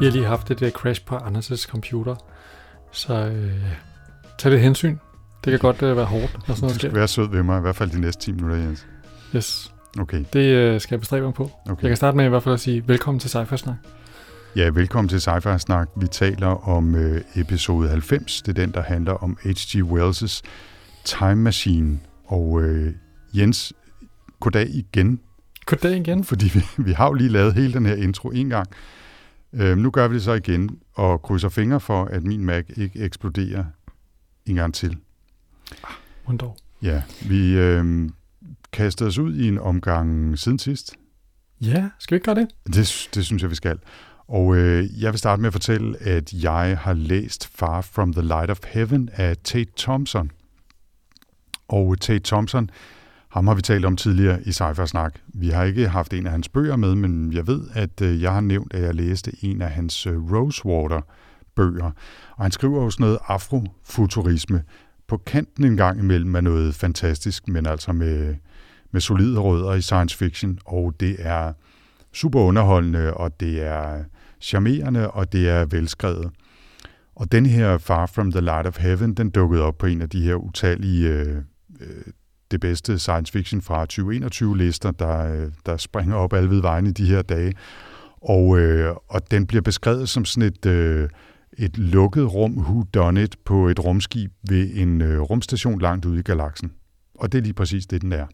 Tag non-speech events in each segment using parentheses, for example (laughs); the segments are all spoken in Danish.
Vi har lige haft et uh, crash på Anders' computer, så øh, tag lidt hensyn. Det kan godt øh, være hårdt, når sådan noget Du skal sker. være sød ved mig, i hvert fald de næste 10 minutter, Jens. Yes, Okay, det øh, skal jeg bestræbe mig på. okay. Jeg kan starte med i hvert fald at sige velkommen til Cypher Snak. Ja, velkommen til Sci-Fi Snak. Vi taler om øh, episode 90. Det er den, der handler om H.G. Wells' Time Machine. Og øh, Jens, goddag igen, Goddag igen. fordi vi, vi har jo lige lavet hele den her intro en gang. Øh, nu gør vi det så igen, og krydser fingre for, at min Mac ikke eksploderer en gang til. Undog. Ja, vi øh, kastede os ud i en omgang siden sidst. Ja, skal vi ikke gøre det? Det, det synes jeg, vi skal. Og øh, jeg vil starte med at fortælle, at jeg har læst Far From the Light of Heaven af Tate Thompson. Og Tate Thompson, ham har vi talt om tidligere i sci Snak. Vi har ikke haft en af hans bøger med, men jeg ved, at øh, jeg har nævnt, at jeg læste en af hans øh, Rosewater-bøger. Og han skriver jo sådan noget afrofuturisme på kanten en gang imellem af noget fantastisk, men altså med, med solide rødder i science fiction. Og det er super underholdende, og det er charmerende, og det er velskrevet. Og den her Far From the Light of Heaven, den dukkede op på en af de her utallige øh, øh det bedste science fiction fra 2021-lister, der, øh, der springer op alle ved vejen i de her dage. Og, øh, og den bliver beskrevet som sådan et, øh, et lukket rum, who done it, på et rumskib ved en øh, rumstation langt ude i galaksen. Og det er lige præcis det, den er.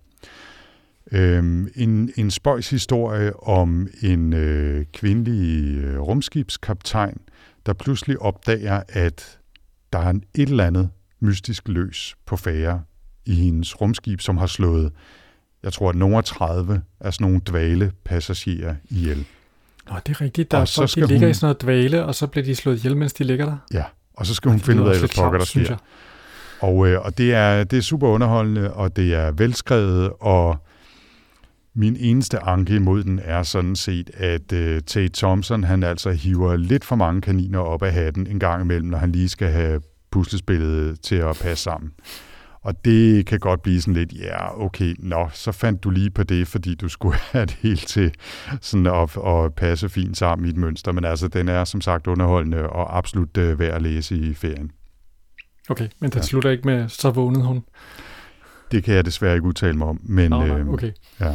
Øhm, en, en spøjs historie om en øh, kvindelig øh, rumskibskaptajn, der pludselig opdager, at der er en- et eller andet mystisk løs på færre i hendes rumskib, som har slået, jeg tror, at nogle af 30 af sådan nogle dvale passagerer ihjel. Nå, det er rigtigt. Der Og er så folk, skal de ligger hun- i sådan noget dvale, og så bliver de slået ihjel, mens de ligger der. Ja, og så skal hun finde ud af, hvad pokker der sker. Og, øh, og det, er, det er super underholdende, og det er velskrevet, og min eneste anke imod den er sådan set, at øh, Tate Thompson, han altså hiver lidt for mange kaniner op af hatten en gang imellem, når han lige skal have puslespillet til at passe sammen. Og det kan godt blive sådan lidt, ja, okay, nå, så fandt du lige på det, fordi du skulle (laughs) have det helt til sådan at, at passe fint sammen i et mønster. Men altså, den er som sagt underholdende og absolut øh, værd at læse i ferien. Okay, men det Ja. slutter ikke med, så vågnede hun. Det kan jeg desværre ikke udtale mig om, men Nå, nej, øh, okay. ja.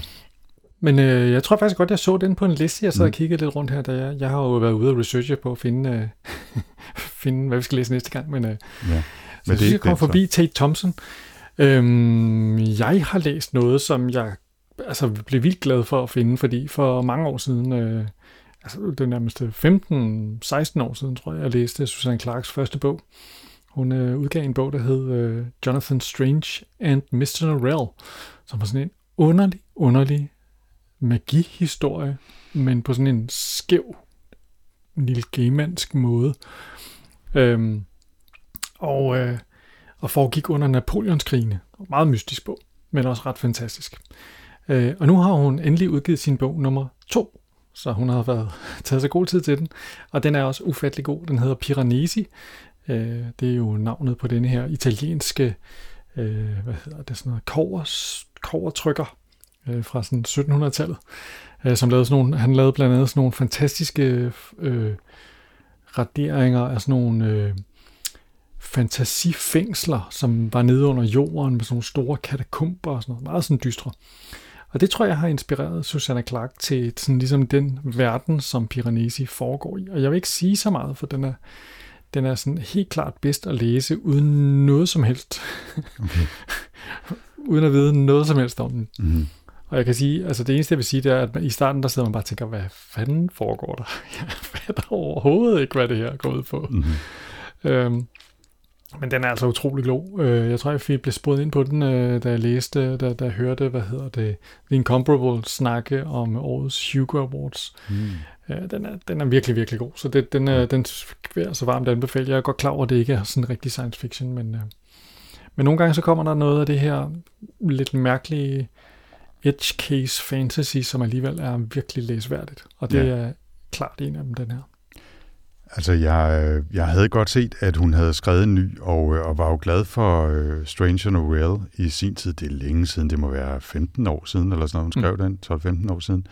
Men øh, jeg tror faktisk godt, jeg så den på en liste. Jeg sad Mm. og kiggede lidt rundt her, da jeg, jeg har jo været ude og researche på at finde, øh, (laughs) finde hvad vi skal læse næste gang. Men, øh, ja. Men jeg synes, jeg så. forbi Tate Thompson. Øhm, jeg har læst noget, som jeg altså, blev vildt glad for at finde, fordi for mange år siden, øh, altså det er nærmest 15-16 år siden, tror jeg, jeg læste Susanne Clarks første bog. Hun øh, udgav en bog, der hed øh, Jonathan Strange and Mr. Norrell, som var sådan en underlig, underlig magihistorie, men på sådan en skæv, lille gamansk måde. Øhm, og, øh, og foregik under Napoleonskrigene. Meget mystisk bog, men også ret fantastisk. Øh, og nu har hun endelig udgivet sin bog nummer to, så hun har været, (laughs) taget sig god tid til den. Og den er også ufattelig god. Den hedder Piranesi. Øh, det er jo navnet på denne her italienske, øh, hvad hedder det, sådan noget, kovers, kovertrykker øh, fra sådan 1700-tallet, øh, som lavede sådan nogle, han lavede blandt andet sådan nogle fantastiske øh, raderinger af sådan nogle øh, fantasifængsler, som var nede under jorden med sådan nogle store katakomber og sådan noget, meget sådan dystre. Og det tror jeg har inspireret Susanna Clark til sådan ligesom den verden, som Piranesi foregår i. Og jeg vil ikke sige så meget, for den er, den er sådan helt klart bedst at læse uden noget som helst. Okay. (laughs) uden at vide noget som helst om den. Mm-hmm. Og jeg kan sige, altså det eneste jeg vil sige, det er, at i starten der sidder man bare og tænker, hvad fanden foregår der? (laughs) Jeg fatter overhovedet ikke, hvad det her går ud på. Mm-hmm. Øhm, men den er altså utrolig god. Øh, jeg tror, jeg blev spurgt ind på den, øh, da jeg læste, da, da jeg hørte, hvad hedder det, The Incomparable snakke om årets Hugo Awards. Mm. Den, er, den er virkelig, virkelig god. Så det, den, er, den vil jeg altså varmt anbefale. Jeg er godt klar over, at det ikke er sådan rigtig science fiction, men, øh, men nogle gange så kommer der noget af det her lidt mærkelige edge case fantasy, som alligevel er virkelig læsværdigt. Og det Ja. er klart en af dem, den her. Altså, jeg, øh, jeg havde godt set, at hun havde skrevet en ny, og, øh, og var jo glad for uh, Stranger Noel i sin tid. Det er længe siden, det må være 15 år siden, eller sådan noget, hun skrev den, 12-15 år siden.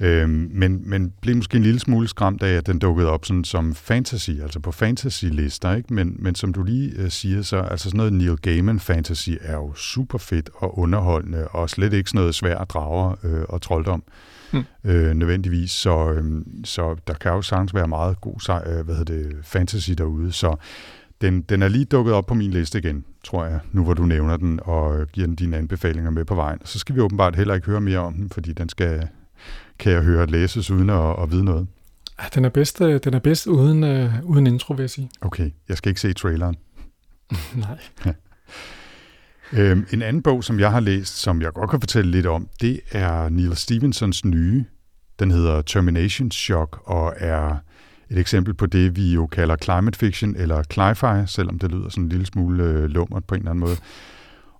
Øhm, men, men blev måske en lille smule skræmt af, at den dukkede op sådan som fantasy, altså på fantasy-lister, ikke? Men, men som du lige øh, siger, så altså sådan noget Neil Gaiman fantasy er jo super fedt og underholdende, og slet ikke sådan noget svær drager øh, og trolddom Mm. øh, nødvendigvis. Så, øh, så der kan jo sagtens være meget god øh, hvad hedder det, fantasy derude. Så den, den er lige dukket op på min liste igen, tror jeg, nu hvor du nævner den og giver den dine anbefalinger med på vejen. Så skal vi åbenbart heller ikke høre mere om den, fordi den skal, kan jeg høre, læses uden at, at vide noget. Den er bedst, øh, den er bedst uden, øh, uden intro, vil jeg sige. Okay, jeg skal ikke se traileren. (laughs) Nej. Øhm, en anden bog, som jeg har læst, som jeg godt kan fortælle lidt om, det er Neil Stevensons nye. Den hedder Termination Shock og er et eksempel på det, vi jo kalder climate fiction eller cli-fi, selvom det lyder sådan en lille smule øh, lummert på en eller anden måde.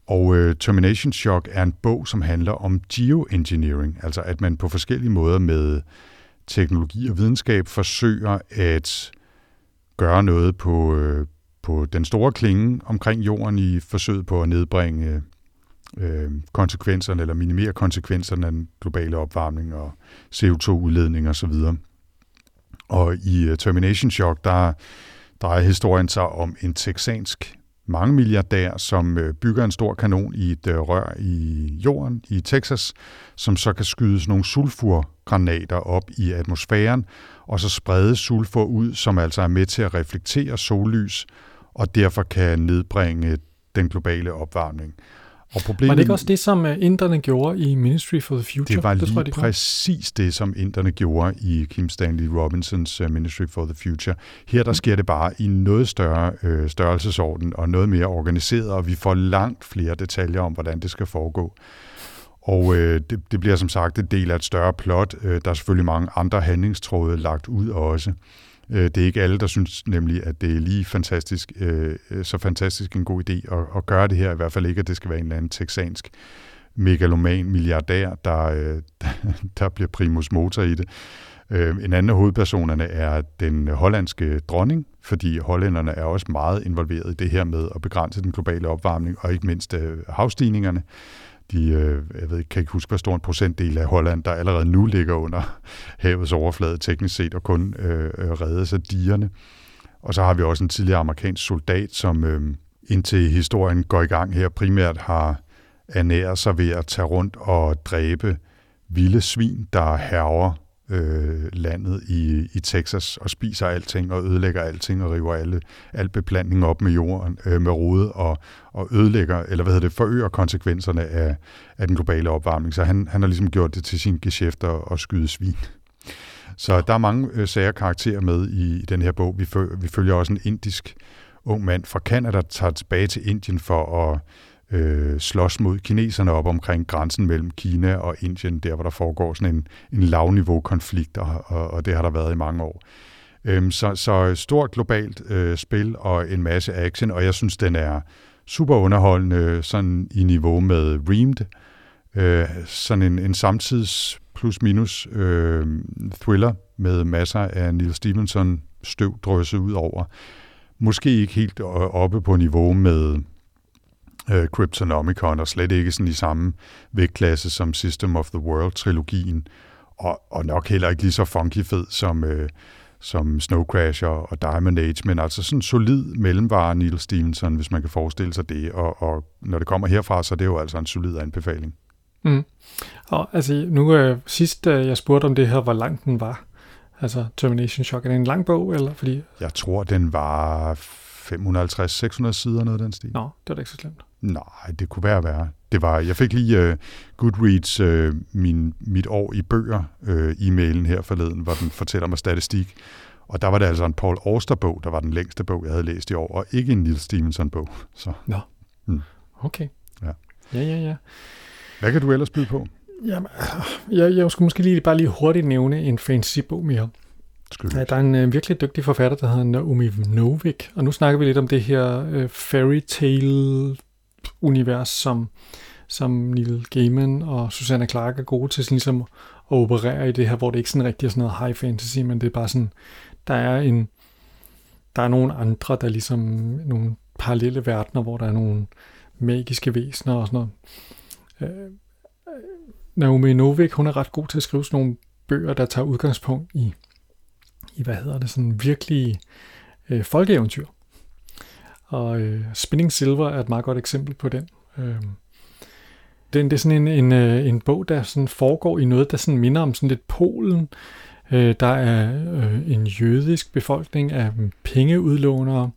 Og øh, Termination Shock er en bog, som handler om geoengineering, altså at man på forskellige måder med teknologi og videnskab forsøger at gøre noget på, øh, på den store klinge omkring jorden i forsøget på at nedbringe øh, konsekvenserne eller minimere konsekvenserne af den globale opvarmning og CO2-udledning osv. Og i uh, Termination Shock, der drejer historien sig om en texansk mange milliardær, som øh, bygger en stor kanon i et øh, rør i jorden i Texas, som så kan skyde sådan nogle sulfurgranater op i atmosfæren, og så sprede sulfur ud, som altså er med til at reflektere sollys, og derfor kan nedbringe den globale opvarmning. Og problemet, Var det ikke også det, som øh, inderne gjorde i Ministry for the Future? det var det lige tror jeg, de præcis det, som inderne gjorde i Kim Stanley Robinsons uh, Ministry for the Future. Her Mm. der sker det bare i noget større øh, størrelsesorden og noget mere organiseret, og vi får langt flere detaljer om, hvordan det skal foregå. Og øh, det, det bliver som sagt en del af et større plot. Øh, der er selvfølgelig mange andre handlingstråde lagt ud også. Øh, Øh, det er ikke alle, der synes nemlig, at det er lige fantastisk, øh, øh, så fantastisk en god idé at, at gøre det her. I hvert fald ikke, at det skal være en eller anden texansk megaloman milliardær, der, øh, (laughs) der bliver primus motor i det. Øh, en anden af hovedpersonerne er den hollandske dronning, fordi hollænderne er også meget involveret i det her med at begrænse den globale opvarmning, og ikke mindst øh, havstigningerne. De, øh, jeg ved ikke, kan ikke huske, hvor stor en procentdel af Holland, der allerede nu ligger under havets overflade teknisk set, og kun øh, øh, reddes af digerne. Og så har vi også en tidligere amerikansk soldat, som øh, indtil historien går i gang her, primært har ernæret sig ved at tage rundt og dræbe vilde svin, der herrer øh, landet i, i Texas og spiser alting og ødelægger alting og river alle, al beplantning op med jorden, øh, med rode og, og ødelægger, eller hvad hedder det, forøger konsekvenserne af, af den globale opvarmning. Så han, han har ligesom gjort det til sin geschæft at, at skyde svin. Så der er mange øh, sager karakterer med i, i den her bog. Vi, føl, vi følger også en indisk ung mand fra Canada, der tager tilbage til Indien for at øh, slås mod kineserne op omkring grænsen mellem Kina og Indien, der hvor der foregår sådan en, en lavniveau-konflikt, og, og, og det har der været i mange år. Øhm, så, så stort globalt øh, spil og en masse action, og jeg synes, den er super underholdende, sådan i niveau med Reamed. Øh, sådan en, en samtids plus-minus øh, thriller med masser af Neil Stevenson støv drøsset ud over. Måske ikke helt oppe på niveau med øh, Cryptonomicon, og slet ikke sådan i samme vægtklasse som System of the World-trilogien, og, og nok heller ikke lige så funky fed som, øh, som Snow Crasher og Diamond Age, men altså sådan en solid mellemvare Neil Stevenson, hvis man kan forestille sig det, og, og når det kommer herfra, så er det jo altså en solid anbefaling. Mm. Og altså, nu øh, sidst øh, jeg spurgte om det her, hvor lang den var, altså Termination Shock, er det en lang bog, eller fordi... Jeg tror, den var 550-600 sider, noget af den stil. Nå, det var da ikke så slemt. Nej, det kunne være værre. Det var, jeg fik lige uh, Goodreads, uh, min, mit år i bøger, uh, e-mailen her forleden, hvor den fortæller mig statistik. Og der var det altså en Paul Auster-bog, der var den længste bog, jeg havde læst i år, og ikke en Neil Stevenson-bog. Så. Nå, Mm. okay. Ja. Ja, ja, ja. Hvad kan du ellers byde på? Jamen, jeg, jeg skulle måske lige bare lige hurtigt nævne en fantasy-bog mere. Skyld. Ja, der er en øh, virkelig dygtig forfatter, der hedder Naomi Novik, og nu snakker vi lidt om det her øh, fairy univers, som, som Neil Gaiman og Susanna Clarke er gode til sådan ligesom at operere i det her, hvor det ikke sådan rigtig er sådan noget high fantasy, men det er bare sådan, der er en, der er nogle andre, der er ligesom nogle parallelle verdener, hvor der er nogle magiske væsener og sådan noget. Øh, øh, Naomi Novik, hun er ret god til at skrive sådan nogle bøger, der tager udgangspunkt i, i hvad hedder det, sådan virkelige øh, folkeeventyr. Og øh, Spinning Silver er et meget godt eksempel på den. Øh, den det er sådan en, en, øh, en bog, der sådan foregår i noget, der sådan minder om sådan lidt Polen. Øh, der er øh, en jødisk befolkning af mm, pengeudlånere,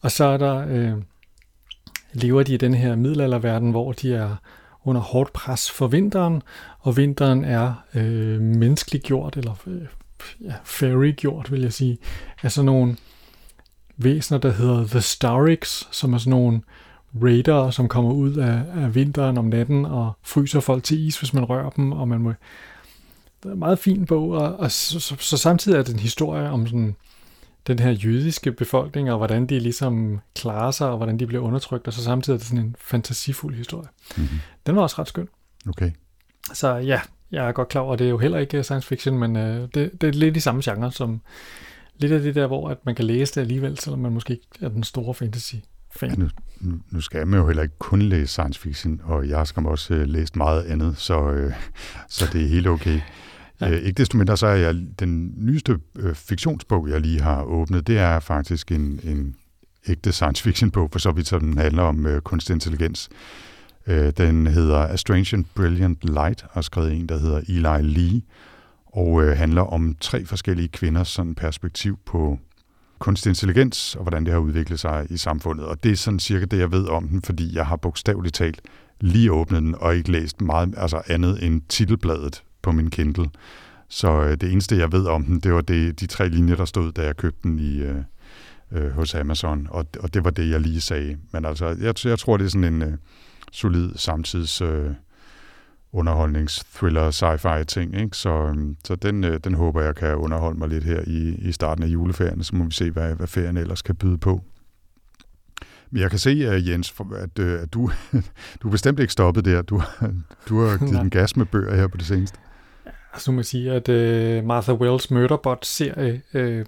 og så er der øh, lever de i den her middelalderverden, hvor de er under hårdt pres for vinteren, og vinteren er øh, menneskeliggjort, eller øh, ja, fairy-gjort, vil jeg sige, af sådan nogle væsener, der hedder The Starix, som er sådan nogle raider, som kommer ud af, af vinteren om natten og fryser folk til is, hvis man rører dem, og man må... Det er en meget fin bog, og, og så, så, så samtidig er det en historie om sådan den her jødiske befolkning, og hvordan de ligesom klarer sig, og hvordan de bliver undertrykt, og så samtidig er det sådan en fantasifuld historie. Mm-hmm. Den var også ret skøn. Okay. Så ja, jeg er godt klar over, at det er jo heller ikke science fiction, men øh, det, det er lidt i samme genre, som lidt af det der, hvor at man kan læse det alligevel, selvom man måske ikke er den store fantasy fan. Ja, nu, nu, skal man jo heller ikke kun læse science fiction, og jeg skal også øh, læst meget andet, så, øh, (laughs) så det er helt okay. Ja. Øh, ikke desto mindre, så er jeg den nyeste øh, fiktionsbog, jeg lige har åbnet, det er faktisk en, en ægte science fiction bog, for så vidt som den handler om øh, kunstig intelligens. Øh, den hedder A Strange and Brilliant Light, og skrevet en, der hedder Eli Lee, og øh, handler om tre forskellige kvinders sådan perspektiv på kunstig intelligens, og hvordan det har udviklet sig i samfundet. Og det er sådan cirka det, jeg ved om den, fordi jeg har bogstaveligt talt lige åbnet den, og ikke læst meget altså andet end titelbladet på min Kindle. Så øh, det eneste, jeg ved om den, det var det, de tre linjer, der stod, da jeg købte den i, øh, øh, hos Amazon, og, og det var det, jeg lige sagde. Men altså, jeg, jeg tror, det er sådan en øh, solid samtids... Øh, underholdnings, thriller, sci-fi ting. Ikke? Så, øhm, så den, øh, den håber jeg kan underholde mig lidt her i, i starten af juleferien, så må vi se, hvad, hvad ferien ellers kan byde på. Men jeg kan se, uh, Jens, at, uh, at du, (laughs) du er bestemt ikke stoppet der. Du, (laughs) du har givet en gas med bøger her på det seneste. Altså må jeg sige, at uh, Martha Wells Murderbot-serie, uh,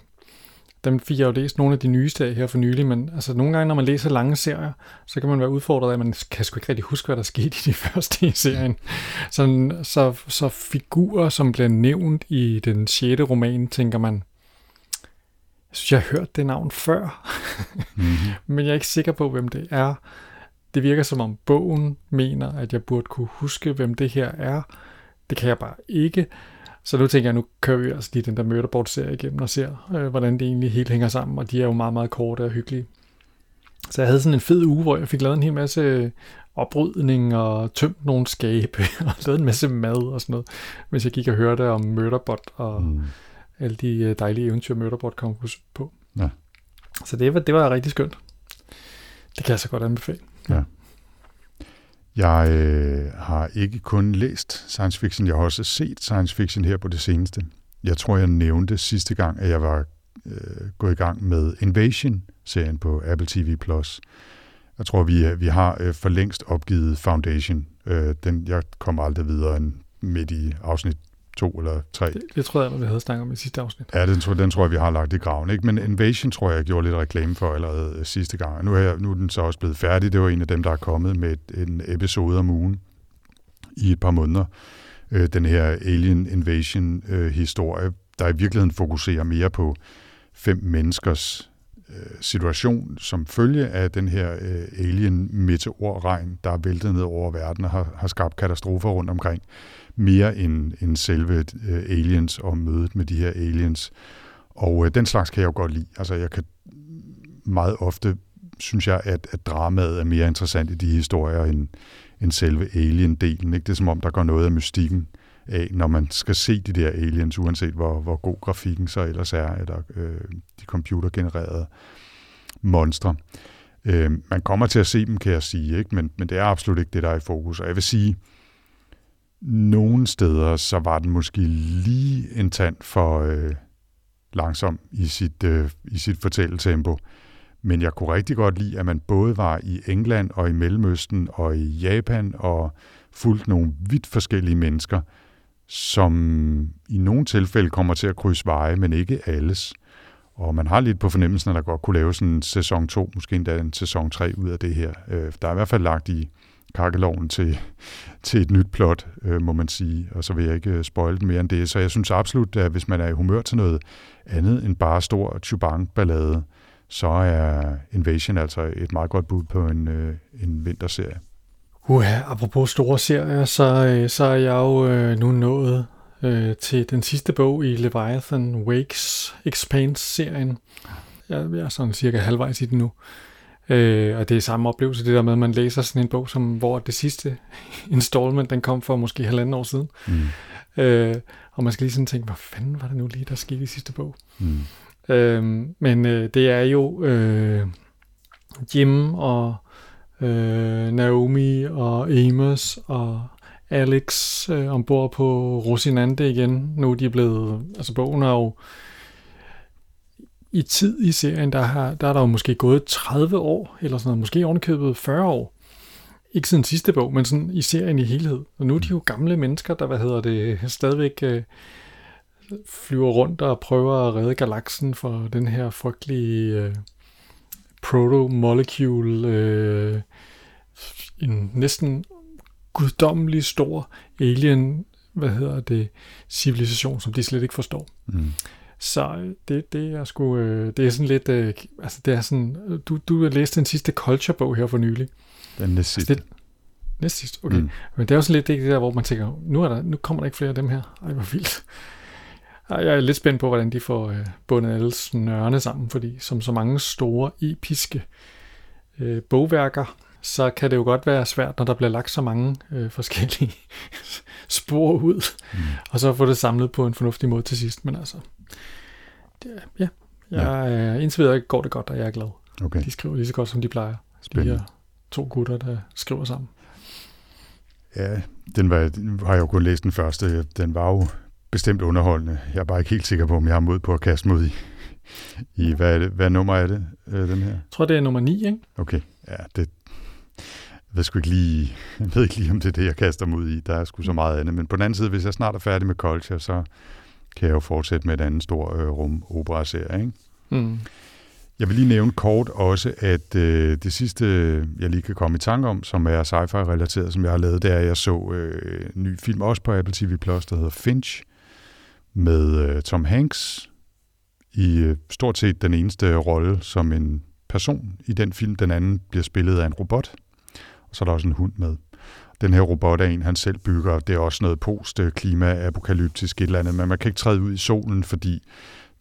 dem fik jeg jo læst nogle af de nyeste af her for nylig, men altså nogle gange, når man læser lange serier, så kan man være udfordret af, at man kan sgu ikke rigtig huske, hvad der skete i de (laughs) første i serien. Så, så, så figurer, som bliver nævnt i den sjette roman, tænker man, jeg synes, jeg har hørt det navn før, mm-hmm. (laughs) men jeg er ikke sikker på, hvem det er. Det virker som om bogen mener, at jeg burde kunne huske, hvem det her er. Det kan jeg bare ikke. Så nu tænker jeg, nu kører vi altså lige den der Murderboard-serie igennem og ser, øh, hvordan det egentlig helt hænger sammen, og de er jo meget, meget korte og hyggelige. Så jeg havde sådan en fed uge, hvor jeg fik lavet en hel masse oprydning og tømt nogle skabe (laughs) og lavet en masse mad og sådan noget, hvis jeg gik og hørte om Murderbot og mm. alle de øh, dejlige eventyr, Murderbot kom på. Ja. Så det var, det var rigtig skønt. Det kan jeg så godt anbefale. Ja. Jeg øh, har ikke kun læst science fiction, jeg har også set science fiction her på det seneste. Jeg tror, jeg nævnte sidste gang, at jeg var øh, gået i gang med Invasion-serien på Apple TV+. Jeg tror, vi, øh, vi har øh, for længst opgivet Foundation. Øh, den, jeg kommer aldrig videre end midt i afsnit to eller tre. Det, det tror jeg, vi havde snakket om i sidste afsnit. Ja, den, tror, den tror jeg, vi har lagt i graven. Ikke? Men Invasion tror jeg, jeg gjorde lidt reklame for allerede øh, sidste gang. Nu er, nu er den så også blevet færdig. Det var en af dem, der er kommet med et, en episode om ugen i et par måneder. Øh, den her Alien Invasion-historie, øh, der i virkeligheden fokuserer mere på fem menneskers øh, situation som følge af den her øh, alien-meteorregn, der er væltet ned over verden og har, har skabt katastrofer rundt omkring mere end, end selve øh, aliens og mødet med de her aliens. Og øh, den slags kan jeg jo godt lide. Altså jeg kan meget ofte, synes jeg, at, at dramaet er mere interessant i de historier end, end selve alien-delen. Ikke? Det er som om, der går noget af mystikken af, når man skal se de der aliens, uanset hvor, hvor god grafikken så ellers er, eller øh, de computergenererede monstre. Øh, man kommer til at se dem, kan jeg sige, ikke? Men, men det er absolut ikke det, der er i fokus. Og jeg vil sige, nogle steder, så var den måske lige en tand for øh, langsom i sit, øh, i sit fortælletempo. Men jeg kunne rigtig godt lide, at man både var i England og i Mellemøsten og i Japan og fulgte nogle vidt forskellige mennesker, som i nogle tilfælde kommer til at krydse veje, men ikke alles. Og man har lidt på fornemmelsen, at der godt kunne lave sådan en sæson 2, måske endda en sæson 3 ud af det her. Øh, der er i hvert fald lagt i kakkeloven til, til et nyt plot, øh, må man sige. Og så vil jeg ikke øh, spoil den mere end det. Så jeg synes absolut, at hvis man er i humør til noget andet end bare stor chubang-ballade, så er Invasion altså et meget godt bud på en, øh, en vinterserie. Uha, apropos store serier, så, øh, så er jeg jo nu nået øh, til den sidste bog i Leviathan Wakes Expanse-serien. Jeg, jeg er sådan cirka halvvejs i den nu. Øh, og det er samme oplevelse, det der med, at man læser sådan en bog, som, hvor det sidste (laughs) installment, den kom for måske halvanden år siden. Mm. Øh, og man skal lige sådan tænke, hvad fanden var det nu lige, der skete i sidste bog? Mm. Øh, men øh, det er jo øh, Jim og øh, Naomi og Amos og Alex øh, ombord på Rosinante igen. Nu er de blevet, altså bogen er jo i tid i serien, der, har, der er der jo måske gået 30 år, eller sådan noget, måske ovenkøbet 40 år. Ikke siden sidste bog, men sådan i serien i helhed. Og nu er de jo gamle mennesker, der, hvad hedder det, stadigvæk øh, flyver rundt og prøver at redde galaksen for den her frygtelige øh, proto-molecule, øh, en næsten guddommelig stor alien, hvad hedder det, civilisation, som de slet ikke forstår. Mm. Så øh, det, det er sgu, øh, det er sådan lidt, øh, altså det er sådan, du, du har læst den sidste culture-bog her for nylig. Den næste altså, sidste. Altså det, næste sidste, okay. Mm. Men det er også lidt det der, hvor man tænker, nu, er der, nu kommer der ikke flere af dem her. Ej, hvor vildt. Jeg er lidt spændt på, hvordan de får øh, bundet alle snørene sammen, fordi som så mange store, episke øh, bogværker, så kan det jo godt være svært, når der bliver lagt så mange øh, forskellige (laughs) spor ud, mm. og så få det samlet på en fornuftig måde til sidst. Men altså, det, ja, jeg, ja. indtil videre går det godt, og jeg er glad. Okay. De skriver lige så godt, som de plejer. Spændende. De her to gutter, der skriver sammen. Ja, den var, har jeg jo kun læst den første. Den var jo bestemt underholdende. Jeg er bare ikke helt sikker på, om jeg har mod på at kaste mod i. I hvad, er det, hvad nummer er det, øh, den her? Jeg tror, det er nummer 9, ikke? Okay, ja, det, jeg ved sgu ikke lige, jeg ved ikke lige, om det er det, jeg kaster mig ud i. Der er sgu så meget andet. Men på den anden side, hvis jeg snart er færdig med Culture, så kan jeg jo fortsætte med et andet stor øh, rum opera-serie. Ikke? Mm. Jeg vil lige nævne kort også, at øh, det sidste, jeg lige kan komme i tanke om, som er sci-fi-relateret, som jeg har lavet, det er, at jeg så øh, en ny film også på Apple TV+, Plus, der hedder Finch, med øh, Tom Hanks i øh, stort set den eneste rolle som en person i den film. Den anden bliver spillet af en robot, og så er der også en hund med. Den her robot er en, han selv bygger. Det er også noget post-klima-apokalyptisk et eller andet, men man kan ikke træde ud i solen, fordi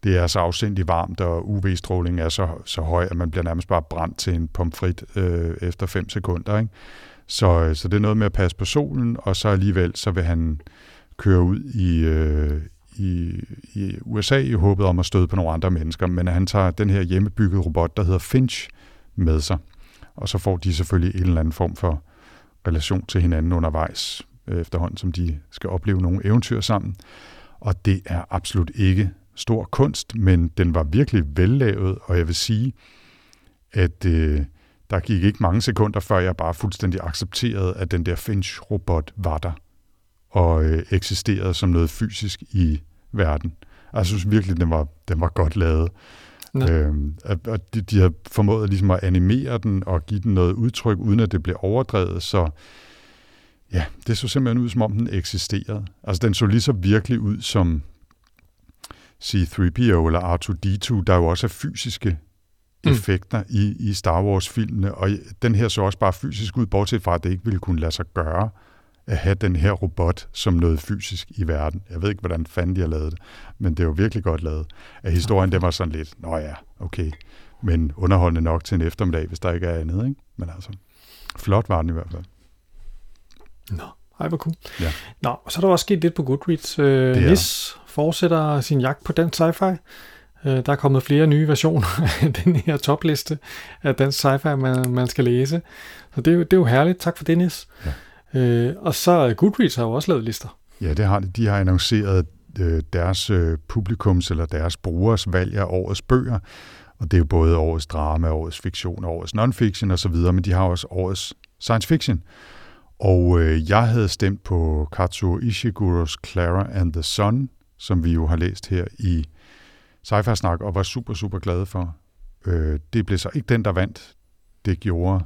det er så afsindigt varmt, og UV-stråling er så, så høj, at man bliver nærmest bare brændt til en pomfrit øh, efter 5 sekunder. Ikke? Så, øh, så det er noget med at passe på solen, og så alligevel så vil han køre ud i, øh, i, i USA i håbet om at støde på nogle andre mennesker, men han tager den her hjemmebyggede robot, der hedder Finch, med sig og så får de selvfølgelig en eller anden form for relation til hinanden undervejs, øh, efterhånden som de skal opleve nogle eventyr sammen. Og det er absolut ikke stor kunst, men den var virkelig vellavet, og jeg vil sige, at øh, der gik ikke mange sekunder, før jeg bare fuldstændig accepterede, at den der Finch-robot var der, og øh, eksisterede som noget fysisk i verden. Altså, jeg synes virkelig, den var, den var godt lavet. Øhm, at de, de har formået ligesom at animere den og give den noget udtryk, uden at det bliver overdrevet, så ja, det så simpelthen ud, som om den eksisterede. Altså, den så lige så virkelig ud som C-3PO eller R2-D2, der jo også er fysiske mm. effekter i, i Star Wars-filmene, og den her så også bare fysisk ud, bortset fra, at det ikke ville kunne lade sig gøre at have den her robot som noget fysisk i verden. Jeg ved ikke, hvordan fanden de har lavet det, men det er jo virkelig godt lavet. At historien, det var sådan lidt, nå ja, okay, men underholdende nok til en eftermiddag, hvis der ikke er andet, ikke? Men altså, flot var den i hvert fald. Nå, ej, hvor cool. Ja. Nå, så er der også sket lidt på Goodreads. Øh, Nis fortsætter sin jagt på dansk sci-fi. Øh, der er kommet flere nye versioner (laughs) af den her topliste af dansk sci-fi, man, man skal læse. Så det, det er jo herligt. Tak for det, Nis. Ja. Øh, og så øh, Goodreads har jo også lavet lister. Ja, det har de. De har annonceret øh, deres øh, publikums eller deres brugers valg af årets bøger. Og det er jo både årets drama, årets fiktion, årets non-fiction osv., men de har også årets science fiction. Og øh, jeg havde stemt på Katsuo Ishiguros Clara and the Sun, som vi jo har læst her i sci snak og var super, super glade for. Øh, det blev så ikke den, der vandt. Det gjorde,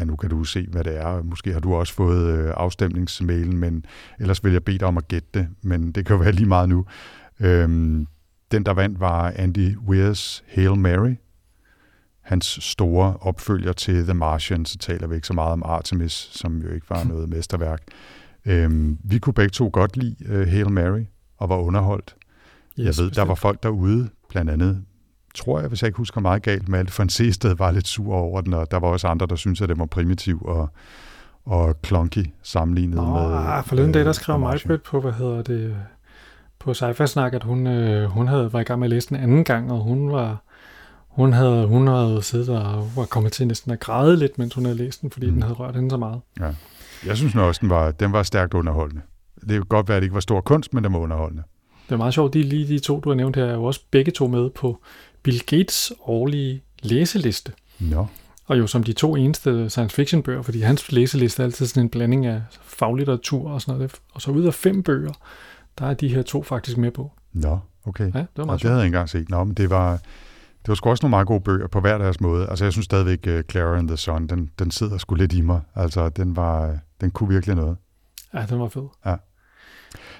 ja nu kan du se, hvad det er. Måske har du også fået øh, afstemningsmailen, men ellers vil jeg bede dig om at gætte det, men det kan jo være lige meget nu. Øh, den, der vandt, var Andy Weirs Hail Mary, hans store opfølger til The Martian, så taler vi ikke så meget om Artemis, som jo ikke var (laughs) noget mesterværk. Øhm, vi kunne begge to godt lide uh, Hail Mary, og var underholdt. Yes, jeg ved, bestemt. der var folk derude, blandt andet, tror jeg, hvis jeg ikke husker meget galt, med alt for en C-sted var lidt sur over den, og der var også andre, der syntes, at det var primitiv og, og clunky sammenlignet Nå, med... Ah, forleden øh, dag, der skrev Majbrit på, hvad hedder det, på sci snak at hun, øh, hun havde været i gang med at læse den anden gang, og hun var hun havde, hun havde siddet og var kommet til næsten at græde lidt, mens hun havde læst den, fordi mm. den havde rørt hende så meget. Ja. Jeg synes også, den var, den var stærkt underholdende. Det kan godt være, at det ikke var stor kunst, men den var underholdende. Det er meget sjovt, de, lige de to, du har nævnt her, er jo også begge to med på Bill Gates årlige læseliste. Nå. Og jo som de to eneste science fiction bøger, fordi hans læseliste er altid sådan en blanding af faglitteratur og sådan noget. Og så ud af fem bøger, der er de her to faktisk med på. Nå, okay. Ja, det var meget og det havde jeg ikke engang set. Nå, men det var, det var sgu også nogle meget gode bøger på hver deres måde. Altså, jeg synes stadigvæk, uh, Clara and the Sun, den, den sidder sgu lidt i mig. Altså, den, var, den kunne virkelig noget. Ja, den var fed. Ja.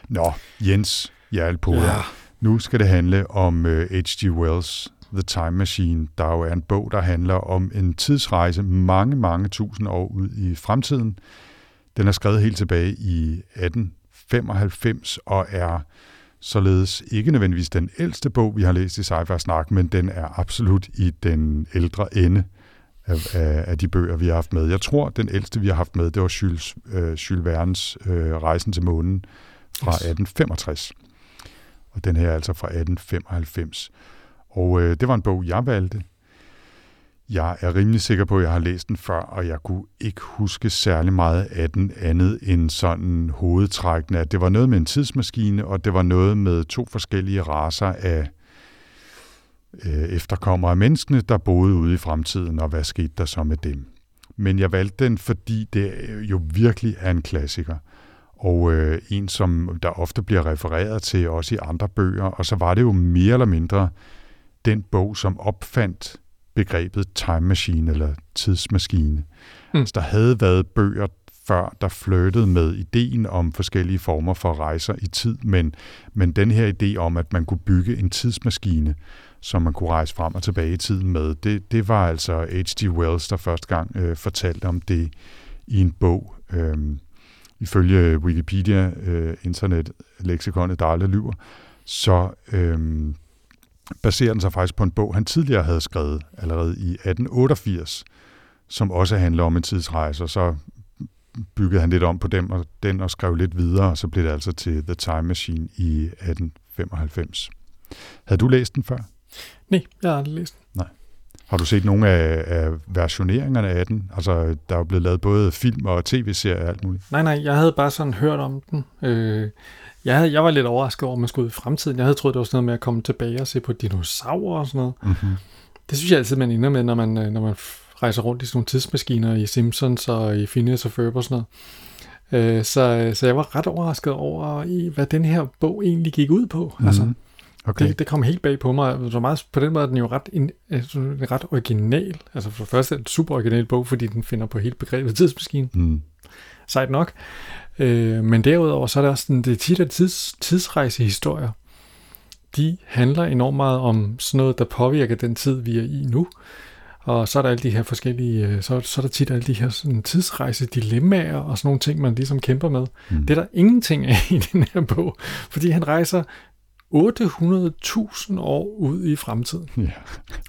Nå, Jens Jarlpoder. Ja. Nu skal det handle om uh, øh, H.G. Wells' The Time Machine, der jo er en bog, der handler om en tidsrejse mange, mange tusind år ud i fremtiden. Den er skrevet helt tilbage i 1895 og er således ikke nødvendigvis den ældste bog, vi har læst i sci Snak, men den er absolut i den ældre ende af, af, af de bøger, vi har haft med. Jeg tror, den ældste, vi har haft med, det var Jules, øh, Jules Verne's øh, Rejsen til månen fra yes. 1865. Og den her er altså fra 1895. Og øh, det var en bog, jeg valgte. Jeg er rimelig sikker på, at jeg har læst den før, og jeg kunne ikke huske særlig meget af den andet end sådan hovedtrækkende, at det var noget med en tidsmaskine, og det var noget med to forskellige raser af øh, efterkommere af menneskene, der boede ude i fremtiden, og hvad skete der så med dem. Men jeg valgte den, fordi det jo virkelig er en klassiker, og øh, en, som der ofte bliver refereret til, også i andre bøger, og så var det jo mere eller mindre den bog, som opfandt begrebet time machine eller tidsmaskine. Mm. Altså, der havde været bøger før, der flirtede med ideen om forskellige former for rejser i tid, men, men den her idé om, at man kunne bygge en tidsmaskine, som man kunne rejse frem og tilbage i tiden med, det, det var altså H.G. Wells, der første gang øh, fortalte om det i en bog. Øhm, ifølge Wikipedia, øh, internetleksikonet, der aldrig lyver, så øh, baserer den sig faktisk på en bog, han tidligere havde skrevet allerede i 1888, som også handler om en tidsrejse, og så byggede han lidt om på dem og den og skrev lidt videre, og så blev det altså til The Time Machine i 1895. Havde du læst den før? Nej, jeg har aldrig læst den. Har du set nogle af, af versioneringerne af den? Altså, der er jo blevet lavet både film og tv-serier og alt muligt. Nej, nej, jeg havde bare sådan hørt om den. Øh, jeg, havde, jeg var lidt overrasket over, at man skulle ud i fremtiden. Jeg havde troet, det var sådan noget med at komme tilbage og se på dinosaurer og sådan noget. Mm-hmm. Det synes jeg altid, man ender med, når man, øh, når man rejser rundt i sådan nogle tidsmaskiner i Simpsons og i Phineas og Ferb og sådan noget. Øh, så, så jeg var ret overrasket over, hvad den her bog egentlig gik ud på. Mm-hmm. Altså, okay. det, det kom helt bag på mig. Så meget, på den måde er den jo ret, en, altså, ret original. Altså for det første er det en super original bog, fordi den finder på helt begrebet tidsmaskine. Mm. Sejt nok. Øh, men derudover så er der sådan, det tit, at tids, tidsrejsehistorier, de handler enormt meget om sådan noget, der påvirker den tid, vi er i nu. Og så er der alle de her forskellige, øh, så, så er der tit alle de her sådan, tidsrejse dilemmaer og sådan nogle ting, man ligesom kæmper med. Mm. Det er der ingenting af (laughs) i den her bog, fordi han rejser 800.000 år ud i fremtiden. Ja, det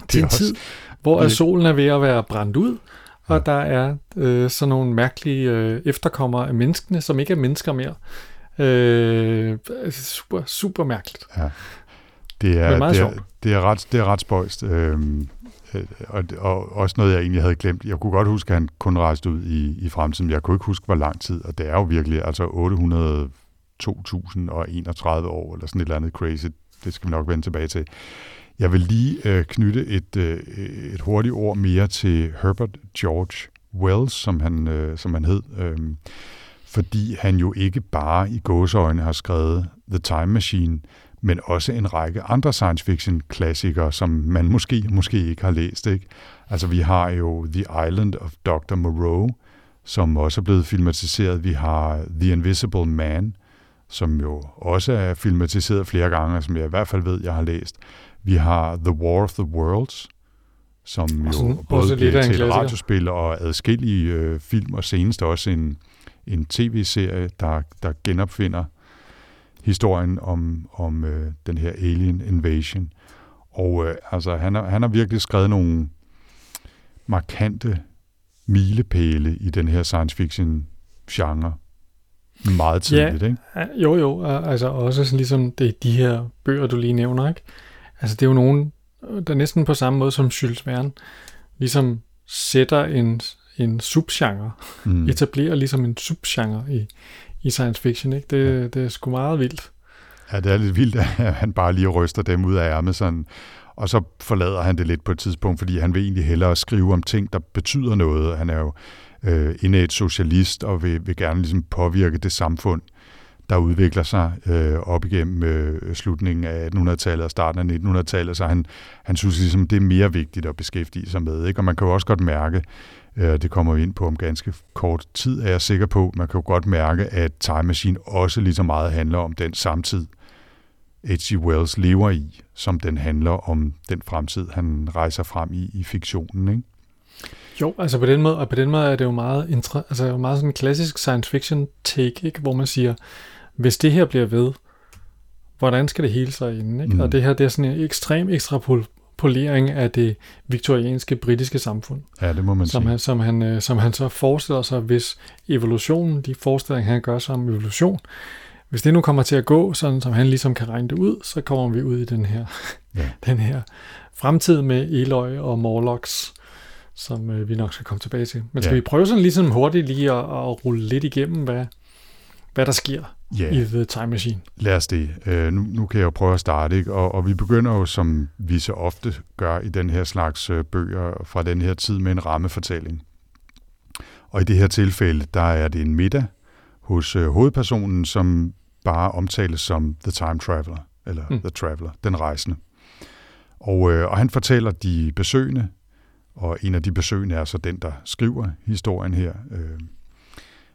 til en også, tid, hvor det... solen er ved at være brændt ud, og der er øh, sådan nogle mærkelige øh, efterkommere af menneskene, som ikke er mennesker mere. Øh, super, super mærkeligt. Ja. Det er, det er, det er, ret, det er ret spøjst. Øhm, øh, og, og også noget, jeg egentlig havde glemt. Jeg kunne godt huske, at han kun rejste ud i, i fremtiden, men jeg kunne ikke huske, hvor lang tid, og det er jo virkelig altså 800 2031 år, eller sådan et eller andet crazy. Det skal vi nok vende tilbage til. Jeg vil lige øh, knytte et, øh, et hurtigt ord mere til Herbert George Wells, som han, øh, som han hed, øh, fordi han jo ikke bare i gåseøjne har skrevet The Time Machine, men også en række andre science fiction klassikere, som man måske måske ikke har læst. Ikke? Altså vi har jo The Island of Dr. Moreau, som også er blevet filmatiseret. Vi har The Invisible Man, som jo også er filmatiseret flere gange, som jeg i hvert fald ved, jeg har læst. Vi har The War of the Worlds, som jo også både en til et radiospil og adskillige øh, film, og senest også en, en tv-serie, der, der genopfinder historien om, om øh, den her alien invasion. Og øh, altså, han, har, han har virkelig skrevet nogle markante milepæle i den her science fiction genre. Meget tidligt, ikke? Ja, Jo, jo, og altså også sådan ligesom det, de her bøger, du lige nævner, ikke? Altså det er jo nogen, der næsten på samme måde som Jules Verne, ligesom sætter en, en subgenre, Mm. etablerer ligesom en subgenre i, i science fiction, ikke? Det, det er sgu meget vildt. Ja, det er lidt vildt, at (laughs) han bare lige ryster dem ud af ærmet sådan. Og så forlader han det lidt på et tidspunkt, fordi han vil egentlig hellere skrive om ting, der betyder noget. Han er jo øh, indad socialist og vil, vil gerne ligesom påvirke det samfund, der udvikler sig øh, op igennem øh, slutningen af 1800-tallet og starten af 1900-tallet. Så han, han synes ligesom, det er mere vigtigt at beskæftige sig med. Ikke? Og man kan jo også godt mærke, øh, det kommer vi ind på om ganske kort tid, er jeg sikker på, man kan jo godt mærke, at Time Machine også lige så meget handler om den samtid, H.G. Wells lever i, som den handler om den fremtid, han rejser frem i i fiktionen. Ikke? Jo, altså på den måde, og på den måde er det jo meget, intra, altså jo meget sådan en klassisk science fiction take, ikke? hvor man siger, hvis det her bliver ved, hvordan skal det hele sig inden? Ikke? Mm. Og det her, det er sådan en ekstrem ekstrapolering af det viktorianske britiske samfund, Ja, det må man som sige. han, som, han, øh, som han så forestiller sig, hvis evolutionen, de forestillinger, han gør sig om evolution, hvis det nu kommer til at gå, sådan som han ligesom kan regne det ud, så kommer vi ud i den her, Ja. (laughs) den her fremtid med Eloy og Morlocks, som øh, vi nok skal komme tilbage til. Men skal Ja. vi prøve sådan ligesom hurtigt lige at, at rulle lidt igennem, hvad, hvad der sker Ja. i The Time Machine? Lad os det. Øh, nu, nu kan jeg jo prøve at starte, ikke? Og, og vi begynder jo, som vi så ofte gør i den her slags øh, bøger fra den her tid, med en rammefortælling. Og i det her tilfælde, der er det en middag hos øh, hovedpersonen, som bare omtales som The Time Traveler, eller mm. The Traveler, den rejsende. Og, øh, og han fortæller de besøgende, og en af de besøgende er så den, der skriver historien her. Øh,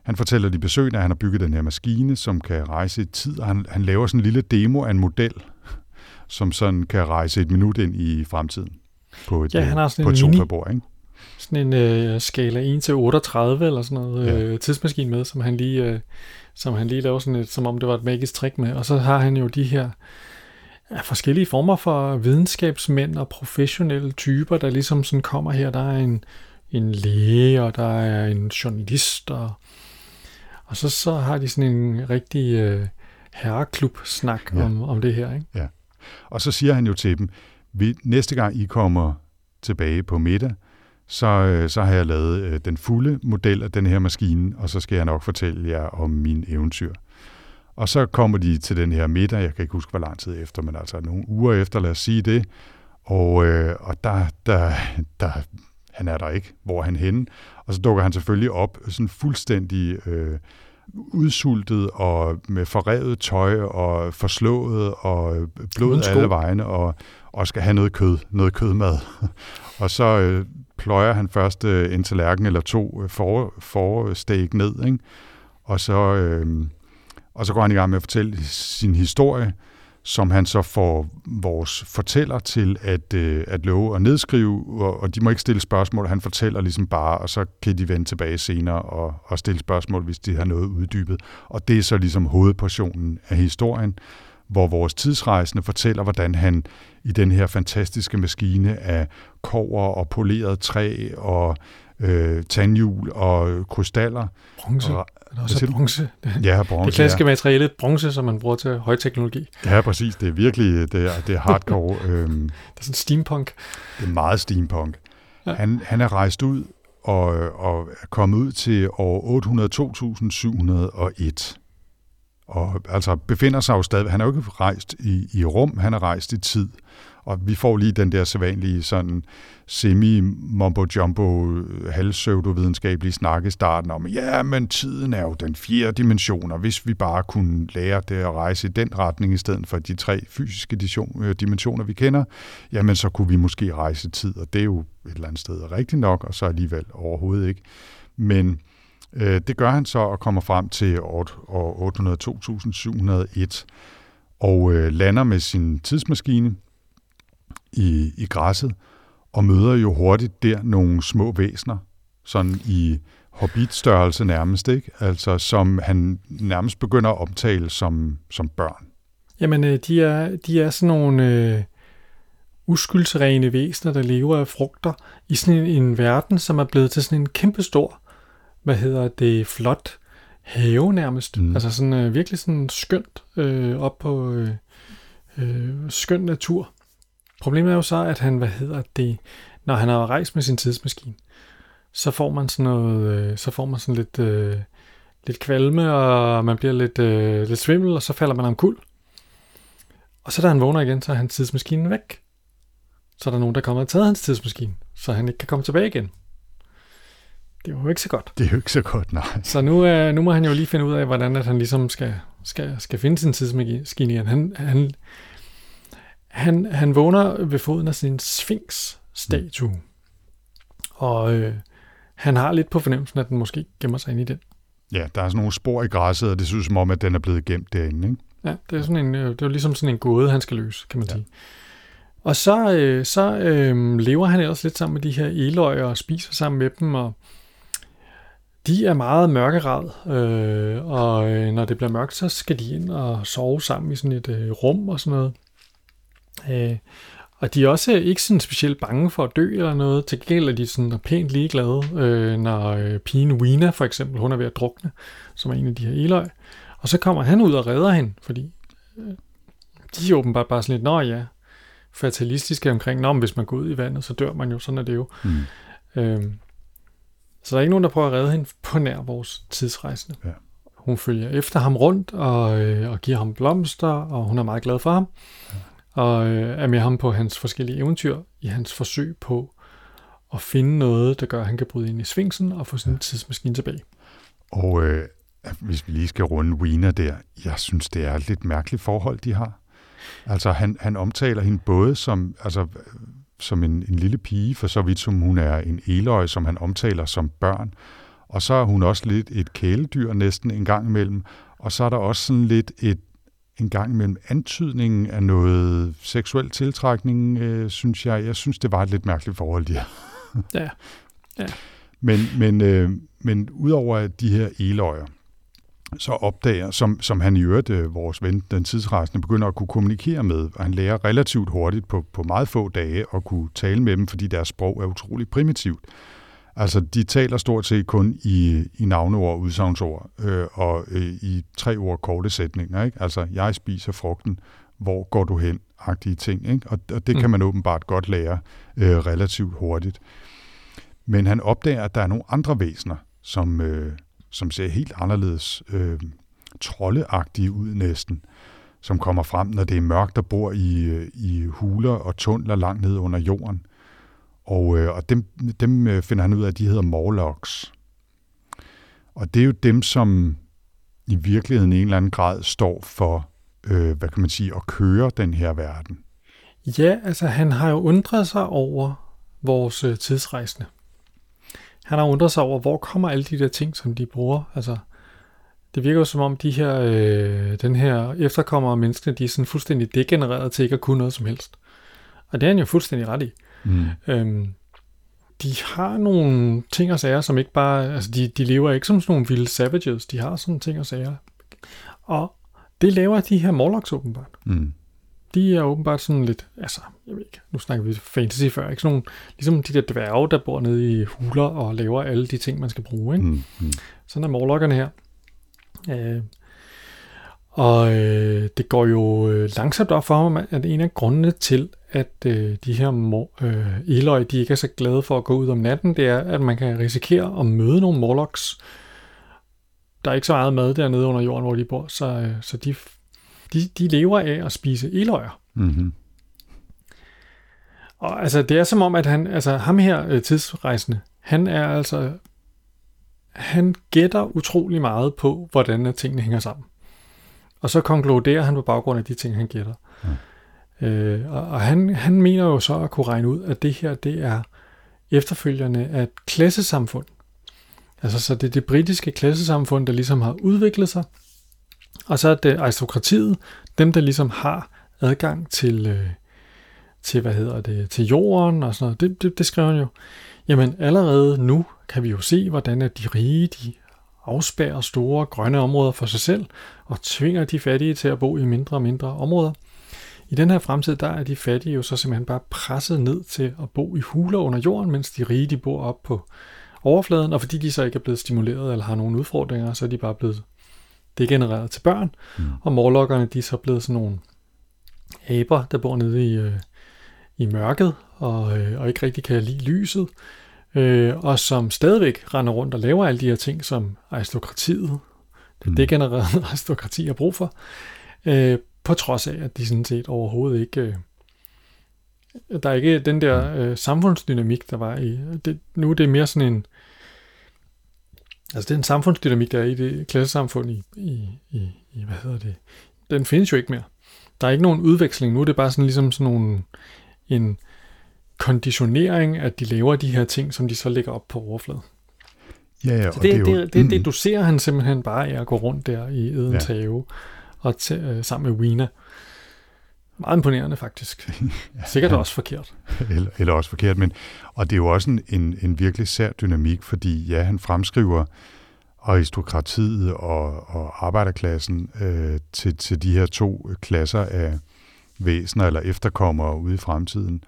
han fortæller de besøgende, at han har bygget den her maskine, som kan rejse i tid, og han, han laver sådan en lille demo af en model, som sådan kan rejse et minut ind i fremtiden på et, Ja, øh, han har sådan på en et sofabord, ikke? Sådan en øh, skala 1 til 38 eller sådan noget Ja. øh, tidsmaskine med, som han lige øh, som han lige laver sådan et, som om det var et magisk trick med. Og så har han jo de her ja, forskellige former for videnskabsmænd og professionelle typer, der ligesom sådan kommer her. Der er en, en læge, og der er en journalist, og, og så, så har de sådan en rigtig øh, herreklub-snak Ja. ja. om, om det her. Ikke? Og så siger han jo til dem, vi, næste gang I kommer tilbage på middag, så, øh, så har jeg lavet øh, den fulde model af den her maskine, og så skal jeg nok fortælle jer om min eventyr. Og så kommer de til den her middag, jeg kan ikke huske, hvor lang tid efter, men altså nogle uger efter, lad os sige det. Og, øh, og der, der, der, han er der ikke. Hvor er han henne? Og så dukker han selvfølgelig op, sådan fuldstændig øh, udsultet og med forrevet tøj og forslået og blod alle vegne og, og skal have noget kød, noget kødmad. (laughs) og så øh, pløjer han først øh, en tallerken eller to øh, for, forsteg ned, ikke? Og så, øh, og så går han i gang med at fortælle sin historie, som han så får vores fortæller til at, øh, at love og nedskrive, og, og de må ikke stille spørgsmål. Han fortæller ligesom bare, og så kan de vende tilbage senere og, og stille spørgsmål, hvis de har noget uddybet. Og det er så ligesom hovedportionen af historien, hvor vores tidsrejsende fortæller, hvordan han i den her fantastiske maskine af kover og poleret træ og øh, tandhjul og krystaller. Bronze. Og, Er der også bronze? Det, ja, bronze. det klassiske materiale, bronze, som man bruger til højteknologi. Ja. ja, præcis. Det er virkelig det er, det er hardcore. (laughs) øhm, Det er sådan steampunk. det er meget steampunk. Ja. Ja. Han, han er rejst ud og, og er kommet ud til år 802.701. Og altså befinder sig jo stadig, han er jo ikke rejst i, i rum, han er rejst i tid. Og vi får lige den der sædvanlige sådan semi-mumbo-jumbo øh, halvsøvdovidenskabelige snak i starten om, ja, men tiden er jo den fjerde dimension, og hvis vi bare kunne lære det at rejse i den retning i stedet for de tre fysiske øh, dimensioner, vi kender, jamen så kunne vi måske rejse tid, og det er jo et eller andet sted rigtigt nok, og så alligevel overhovedet ikke. Men Øh, det gør han så og kommer frem til år, år 802.701 og øh, lander med sin tidsmaskine i, i græsset, og møder jo hurtigt der nogle små væsner, sådan i hobbitstørrelse nærmest, ikke? Altså, som han nærmest begynder at omtale som, som børn. Jamen, øh, de er, de er sådan nogle øh, uskyldsrene væsener, der lever af frugter i sådan en, en verden, som er blevet til sådan en kæmpestor, hvad hedder det, flot have nærmest. Mm. Altså sådan øh, virkelig sådan skønt øh, op på øh, øh, skøn natur. Problemet er jo så, at han, hvad hedder det, når han har rejst med sin tidsmaskine, så får man sådan noget, øh, så får man sådan lidt, øh, lidt kvalme, og man bliver lidt, øh, lidt svimmel, og så falder man omkuld. Og så da han vågner igen, så er hans tidsmaskine væk. Så er der nogen, der kommer og taget hans tidsmaskine, så han ikke kan komme tilbage igen. Det er jo ikke så godt. Det er jo ikke så godt, nej. Så nu, øh, nu må han jo lige finde ud af, hvordan at han ligesom skal, skal, skal finde sin tidsmaskine igen. Han, han, han, han vågner ved foden af sin Sphinx-statue. Og øh, han har lidt på fornemmelsen, at den måske gemmer sig ind i den. Ja, der er sådan nogle spor i græsset, og det synes som om, at den er blevet gemt derinde, ikke? Ja, det er, sådan en, øh, det er ligesom sådan en gåde, han skal løse, kan man ja. sige. Og så, øh, så øh, lever han ellers lidt sammen med de her eløjer og spiser sammen med dem, og de er meget mørkerad, øh, og øh, når det bliver mørkt, så skal de ind og sove sammen i sådan et øh, rum og sådan noget. Øh, og de er også ikke sådan specielt bange for at dø eller noget. Til gengæld er de sådan pænt ligeglade, øh, når øh, pigen Wina for eksempel, hun er ved at drukne, som er en af de her eløj. Og så kommer han ud og redder hende, fordi øh, de er åbenbart bare sådan lidt, nå ja, fatalistiske omkring, nå, men hvis man går ud i vandet, så dør man jo, sådan er det jo. Mm. Øhm, så der er ikke nogen, der prøver at redde hende på nær vores tidsrejsende. Ja. Hun følger efter ham rundt og, øh, og giver ham blomster, og hun er meget glad for ham. Ja. Og øh, er med ham på hans forskellige eventyr i hans forsøg på at finde noget, der gør, at han kan bryde ind i svingsen og få sin ja. tidsmaskine tilbage. Og øh, hvis vi lige skal runde Wiener der, jeg synes, det er et lidt mærkeligt forhold, de har. Altså, han, han omtaler hende både som, altså, som en, en lille pige, for så vidt som hun er en eløj, som han omtaler som børn. Og så er hun også lidt et kæledyr næsten en gang imellem. Og så er der også sådan lidt et en gang imellem antydningen af noget seksuel tiltrækning, øh, synes jeg. Jeg synes, det var et lidt mærkeligt forhold, de. Ja. ja. Men, men, øh, men udover de her eløjer, så opdager, som, som han i øvrigt, øh, vores ven, den tidsrejsende, begynder at kunne kommunikere med, og han lærer relativt hurtigt på, på meget få dage at kunne tale med dem, fordi deres sprog er utroligt primitivt. Altså, de taler stort set kun i, i navneord og udsagnsord, øh, og øh, i tre ord korte sætninger. Ikke? Altså, jeg spiser frugten, hvor går du hen? Agtige ting. Ikke? Og, og det mm. kan man åbenbart godt lære øh, relativt hurtigt. Men han opdager, at der er nogle andre væsener, som, øh, som ser helt anderledes øh, troldeagtige ud næsten, som kommer frem, når det er mørkt og bor i, øh, i huler og tunneler langt ned under jorden. Og, øh, og dem, dem øh, finder han ud af, at de hedder Morlocks. Og det er jo dem, som i virkeligheden i en eller anden grad står for, øh, hvad kan man sige, at køre den her verden. Ja, altså han har jo undret sig over vores øh, tidsrejsende. Han har undret sig over, hvor kommer alle de der ting, som de bruger. Altså, det virker jo som om, de her, øh, den her efterkommere af menneskene, de er sådan fuldstændig degenereret til ikke at kunne noget som helst. Og det er han jo fuldstændig ret i. Mm. Øhm, de har nogle ting og sager, som ikke bare... Altså, de, de lever ikke som sådan nogle vilde savages. De har sådan ting og sager. Og det laver de her Morlocks åbenbart. Mm. De er åbenbart sådan lidt, altså, jeg ved ikke, nu snakker vi fantasy før, ikke? Sådan nogle, ligesom de der dværge, der bor nede i huler og laver alle de ting, man skal bruge, ikke? Mm, mm. Sådan er morlokkerne her. Øh, og øh, det går jo øh, langsomt op for mig, at en af grundene til, at øh, de her mor, øh, eløj, de ikke er så glade for at gå ud om natten, det er, at man kan risikere at møde nogle morlocks. Der er ikke så meget mad dernede under jorden, hvor de bor, så, øh, så de, de, de lever af at spise eløjer. Mm-hmm. Og altså, det er som om, at han, altså ham her øh, tidsrejsende, han er altså, han gætter utrolig meget på, hvordan at tingene hænger sammen. Og så konkluderer han på baggrund af de ting, han gætter. Mm. Øh, og og han, han mener jo så at kunne regne ud, at det her, det er efterfølgende af et klassesamfund. Altså, så det er det britiske klassesamfund, der ligesom har udviklet sig. Og så er det aristokratiet, dem der ligesom har adgang til, øh, til hvad hedder det, til jorden og sådan noget. Det, det, det skriver han jo. Jamen allerede nu kan vi jo se, hvordan at de rige, de afspærrer store grønne områder for sig selv og tvinger de fattige til at bo i mindre og mindre områder. I den her fremtid, der er de fattige jo så simpelthen bare presset ned til at bo i huler under jorden, mens de rige, de bor op på overfladen, og fordi de så ikke er blevet stimuleret eller har nogle udfordringer, så er de bare blevet degenereret til børn, mm. og morlokkerne, de er så blevet sådan nogle aber, der bor nede i, øh, i mørket, og, øh, og ikke rigtig kan lide lyset, øh, og som stadigvæk render rundt og laver alle de her ting, som aristokratiet, det Mm. degenererede (laughs) aristokrati har brug for, øh, på trods af, at de sådan set overhovedet ikke... Øh, der er ikke den der øh, samfundsdynamik, der var i... Det, nu er det mere sådan en... Altså, det er en samfundsdynamik, der er i det klassesamfund i, i, i, i... Hvad hedder det? Den findes jo ikke mere. Der er ikke nogen udveksling. Nu er det bare sådan ligesom sådan nogle... En konditionering, at de laver de her ting, som de så lægger op på overfladen. Ja, ja, Så det, det, det, er jo, det, det, det, du ser han simpelthen bare er at gå rundt der i Edens ja. have og t- øh, sammen med Wiener. Meget imponerende faktisk. (laughs) Sikkert ja. også forkert. (laughs) eller, eller også forkert, men og det er jo også en, en, en virkelig sær dynamik, fordi ja, han fremskriver aristokratiet og, og arbejderklassen øh, til, til de her to klasser af væsener eller efterkommere ude i fremtiden.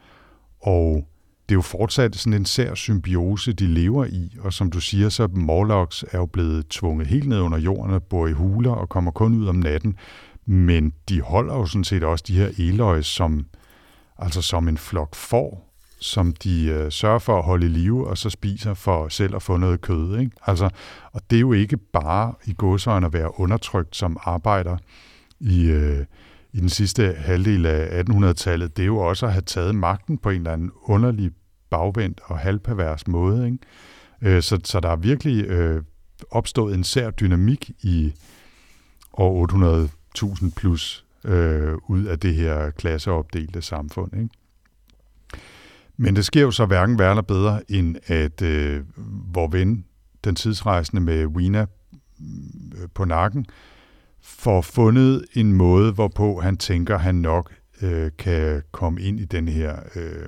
Og det er jo fortsat sådan en sær symbiose, de lever i, og som du siger, så Morlocks er jo blevet tvunget helt ned under jorden og bor i huler og kommer kun ud om natten, men de holder jo sådan set også de her eløjes som, altså som en flok får, som de øh, sørger for at holde i live, og så spiser for selv at få noget kød. Ikke? Altså, og det er jo ikke bare i godsøjne at være undertrykt som arbejder i, øh, i den sidste halvdel af 1800-tallet. Det er jo også at have taget magten på en eller anden underlig bagvendt og halvpervers måde. Ikke? Øh, så, så der er virkelig øh, opstået en sær dynamik i år 1000 plus øh, ud af det her klasseopdelte samfund. Ikke? Men det sker jo så hverken værre eller bedre, end at øh, vor ven, den tidsrejsende med Wiener øh, på nakken, får fundet en måde, hvorpå han tænker, han nok øh, kan komme ind i den her øh,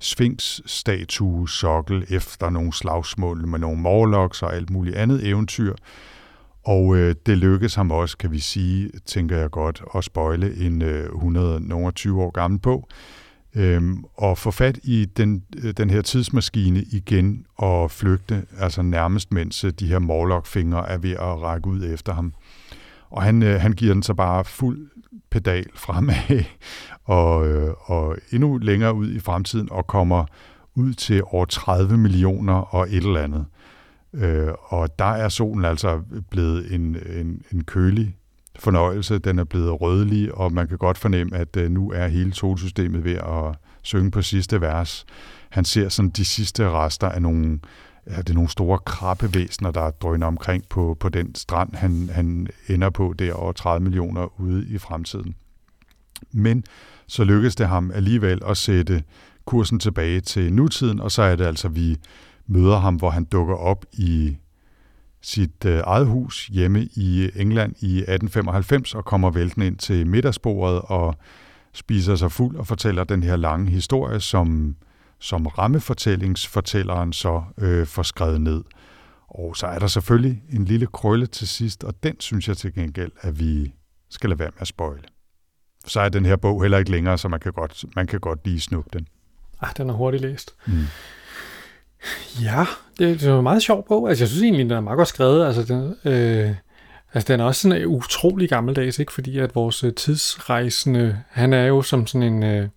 Sphinx-statue, sokkel, efter nogle slagsmål med nogle morlocks og alt muligt andet eventyr. Og øh, det lykkes ham også, kan vi sige, tænker jeg godt, at spøjle en øh, 120 år gammel bog. Øhm, og få fat i den, øh, den her tidsmaskine igen og flygte, altså nærmest mens øh, de her Morlock-fingre er ved at række ud efter ham. Og han, øh, han giver den så bare fuld pedal fremad (laughs) og, øh, og endnu længere ud i fremtiden og kommer ud til over 30 millioner og et eller andet. Øh, og der er solen altså blevet en, en, en kølig fornøjelse. Den er blevet rødlig, og man kan godt fornemme, at øh, nu er hele solsystemet ved at synge på sidste vers. Han ser sådan de sidste rester af nogle, ja, det er nogle store krabbevæsener, der drøner omkring på, på den strand, han, han ender på der over 30 millioner ude i fremtiden. Men så lykkedes det ham alligevel at sætte kursen tilbage til nutiden, og så er det altså, vi møder ham, hvor han dukker op i sit øh, eget hus hjemme i England i 1895 og kommer væltende ind til middagsbordet og spiser sig fuld og fortæller den her lange historie, som, som rammefortællingsfortælleren så øh, får skrevet ned. Og så er der selvfølgelig en lille krølle til sidst, og den synes jeg til gengæld, at vi skal lade være med at spoile. så er den her bog heller ikke længere, så man kan godt, man kan godt lige snuppe den. Ah, den er hurtigt læst. Mm. Ja, det, det er en meget sjov bog. Altså, jeg synes egentlig, den er meget godt skrevet. Altså, den, øh, altså, den er også sådan øh, utrolig gammeldags, ikke? Fordi at vores øh, tidsrejsende, han er jo som sådan en, øh,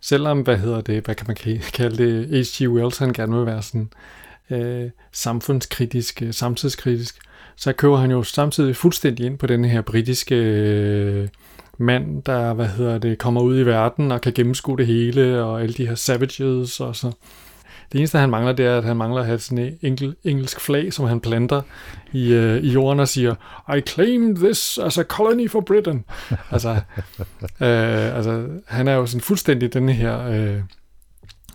selvom, hvad hedder det, hvad kan man kalde det, H.G. Wells, han gerne vil være sådan øh, samfundskritisk, øh, samtidskritisk, så kører han jo samtidig fuldstændig ind på den her britiske øh, mand, der, hvad hedder det, kommer ud i verden og kan gennemskue det hele, og alle de her savages og så. Det eneste, han mangler, det er, at han mangler at have sådan en enkel, engelsk flag, som han planter i, øh, i jorden og siger, I claim this as a colony for Britain. (laughs) altså, øh, altså, han er jo sådan fuldstændig den her, øh,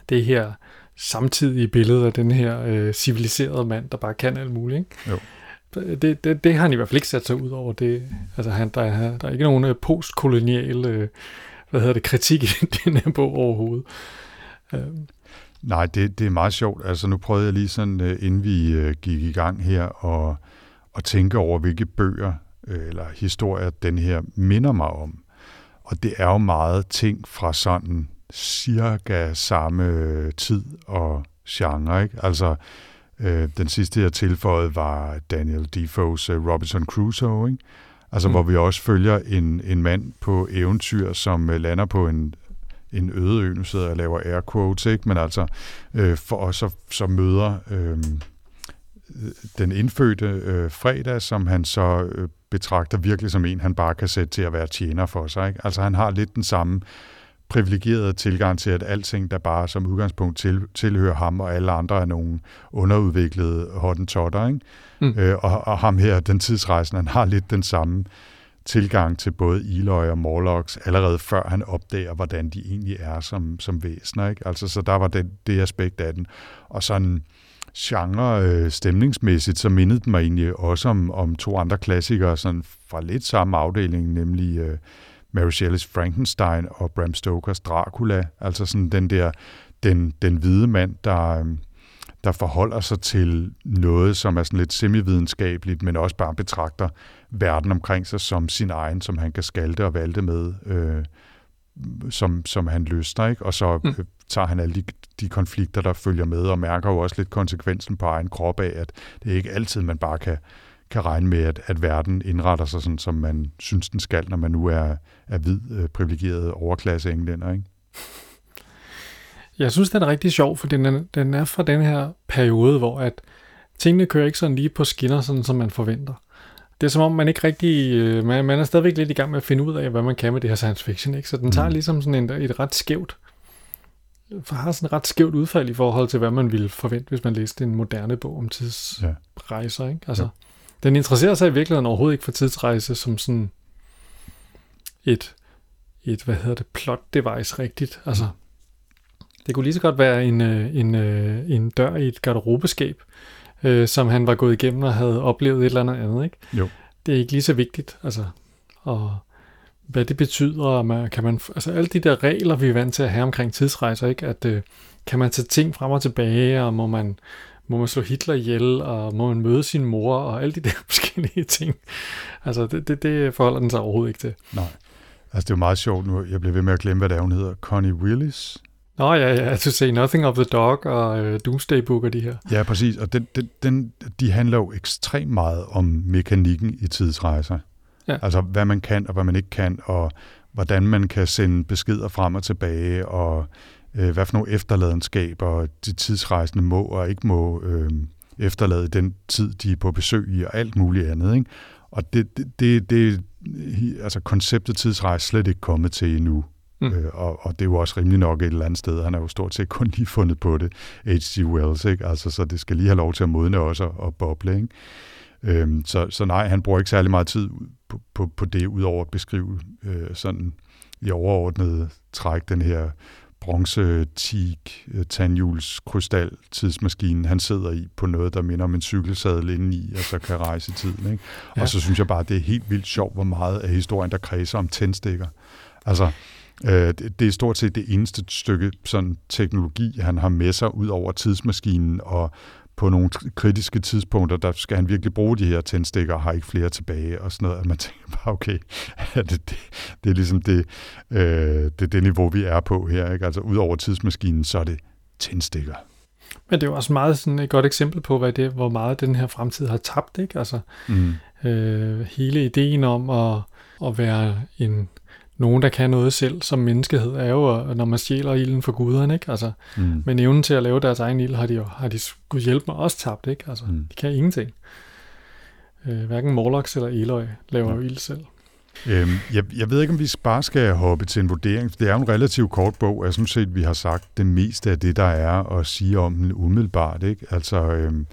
det her samtidige billede af den her øh, civiliserede mand, der bare kan alt muligt. Ikke? Jo. Det, det, det har han i hvert fald ikke sat sig ud over. Det, altså, han, der, er, der er ikke nogen øh, postkolonial øh, hvad hedder det, kritik i (laughs) den her bog overhovedet. Øh. Nej, det, det er meget sjovt. Altså nu prøvede jeg lige sådan, øh, inden vi øh, gik i gang her, og, og tænke over, hvilke bøger øh, eller historier den her minder mig om. Og det er jo meget ting fra sådan cirka samme tid og genre, ikke? Altså, øh, den sidste, jeg tilføjede, var Daniel Defoe's Robinson Crusoe, ikke? Altså, mm. hvor vi også følger en, en mand på eventyr, som lander på en en øde ø, nu sidder jeg og laver air quotes, ikke? men altså øh, for os så, så møder øh, den indfødte øh, fredag, som han så øh, betragter virkelig som en, han bare kan sætte til at være tjener for sig. Ikke? Altså han har lidt den samme privilegerede tilgang til, at alting, der bare som udgangspunkt til, tilhører ham, og alle andre er nogle underudviklede hottentotter. Ikke? Mm. Øh, og, og ham her, den tidsrejsen, han har lidt den samme tilgang til både Eloy og Morlocks, allerede før han opdager, hvordan de egentlig er som, som væsener. Ikke? Altså, så der var det, det aspekt af den. Og sådan genre øh, stemningsmæssigt, så mindede den mig egentlig også om, om to andre klassikere sådan fra lidt samme afdeling, nemlig øh, Mary Shelley's Frankenstein og Bram Stokers Dracula. Altså sådan den der, den, den hvide mand, der, øh, der forholder sig til noget, som er sådan lidt semividenskabeligt, men også bare betragter verden omkring sig som sin egen, som han kan skalte og valte med, øh, som, som han lyster, ikke? Og så mm. øh, tager han alle de, de konflikter, der følger med, og mærker jo også lidt konsekvensen på egen krop af, at det er ikke altid, man bare kan, kan regne med, at, at verden indretter sig sådan, som man synes, den skal, når man nu er, er hvid, øh, privilegeret overklasse englænder, ikke? Jeg synes, den er rigtig sjov, for den er, den er fra den her periode, hvor at tingene kører ikke sådan lige på skinner, sådan som man forventer. Det er som om, man ikke rigtig... Øh, man, man er stadigvæk lidt i gang med at finde ud af, hvad man kan med det her science fiction, ikke? Så den tager mm. ligesom sådan en, et ret skævt har sådan et ret skævt udfald i forhold til, hvad man ville forvente, hvis man læste en moderne bog om tidsrejser. Ikke? Altså, ja. Den interesserer sig i virkeligheden overhovedet ikke for tidsrejse som sådan et, et hvad hedder det, plot device rigtigt. Altså, det kunne lige så godt være en, øh, en, øh, en dør i et garderobeskab, øh, som han var gået igennem og havde oplevet et eller andet andet. Ikke? Jo. Det er ikke lige så vigtigt. Altså, og hvad det betyder, og man, kan man, altså alle de der regler, vi er vant til at have omkring tidsrejser, ikke? at øh, kan man tage ting frem og tilbage, og må man, må man slå Hitler ihjel, og må man møde sin mor, og alle de (laughs) der forskellige ting. Altså, det, det, det forholder den sig overhovedet ikke til. Nej. Altså, det er jo meget sjovt nu. Jeg bliver ved med at glemme, hvad det er, hun hedder. Connie Willis? Nå ja, ja, to say Nothing of the Dog og uh, Doomsday Book og de her. Ja, præcis. Og den, den, den, de handler jo ekstremt meget om mekanikken i tidsrejser. Ja. Altså, hvad man kan og hvad man ikke kan, og hvordan man kan sende beskeder frem og tilbage, og øh, hvad for nogle efterladenskaber de tidsrejsende må og ikke må øh, efterlade den tid, de er på besøg i, og alt muligt andet. Ikke? Og det, det, det, det altså konceptet tidsrejse slet ikke kommet til endnu. Mm. Øh, og, og det er jo også rimelig nok et eller andet sted. Han har jo stort set kun (laughs) lige fundet på det, H.G. Wells, ikke? Altså, så det skal lige have lov til at modne også og, og boble. Ikke? Øhm, så, så nej, han bruger ikke særlig meget tid på, på, på det, udover at beskrive øh, sådan i overordnet træk den her bronze teak øh, tandhjuls krystal tidsmaskinen han sidder i på noget der minder om en cykelsadel indeni og så kan rejse tiden ikke? Ja. og så synes jeg bare det er helt vildt sjovt hvor meget af historien der kredser om tændstikker altså øh, det, er stort set det eneste stykke sådan teknologi han har med sig ud over tidsmaskinen og på nogle kritiske tidspunkter, der skal han virkelig bruge de her tændstikker, og har ikke flere tilbage, og sådan noget, at man (laughs) tænker bare, okay, (laughs) det, det, det er ligesom det, øh, det, er det niveau, vi er på her. Ikke? Altså, ud over tidsmaskinen, så er det tændstikker. Men det er jo også meget sådan et godt eksempel på, hvad det, hvor meget den her fremtid har tabt. Ikke? Altså, Mm. øh, hele ideen om at, at være en, nogen, der kan noget selv som menneskehed, er jo, når man stjæler ilden for guderne. Ikke? Altså, Mm. men evnen til at lave deres egen ild, har de jo, har de gud hjælpe mig også tabt. Ikke? Altså, Mm. De kan ingenting. Øh, hverken Morlocks eller Eloy laver Ja. jo ild selv. Øhm, jeg, jeg ved ikke, om vi bare skal hoppe til en vurdering, for det er jo en relativt kort bog, og jeg synes set, vi har sagt det meste af det, der er at sige om den umiddelbart. Ikke? Altså, øhm,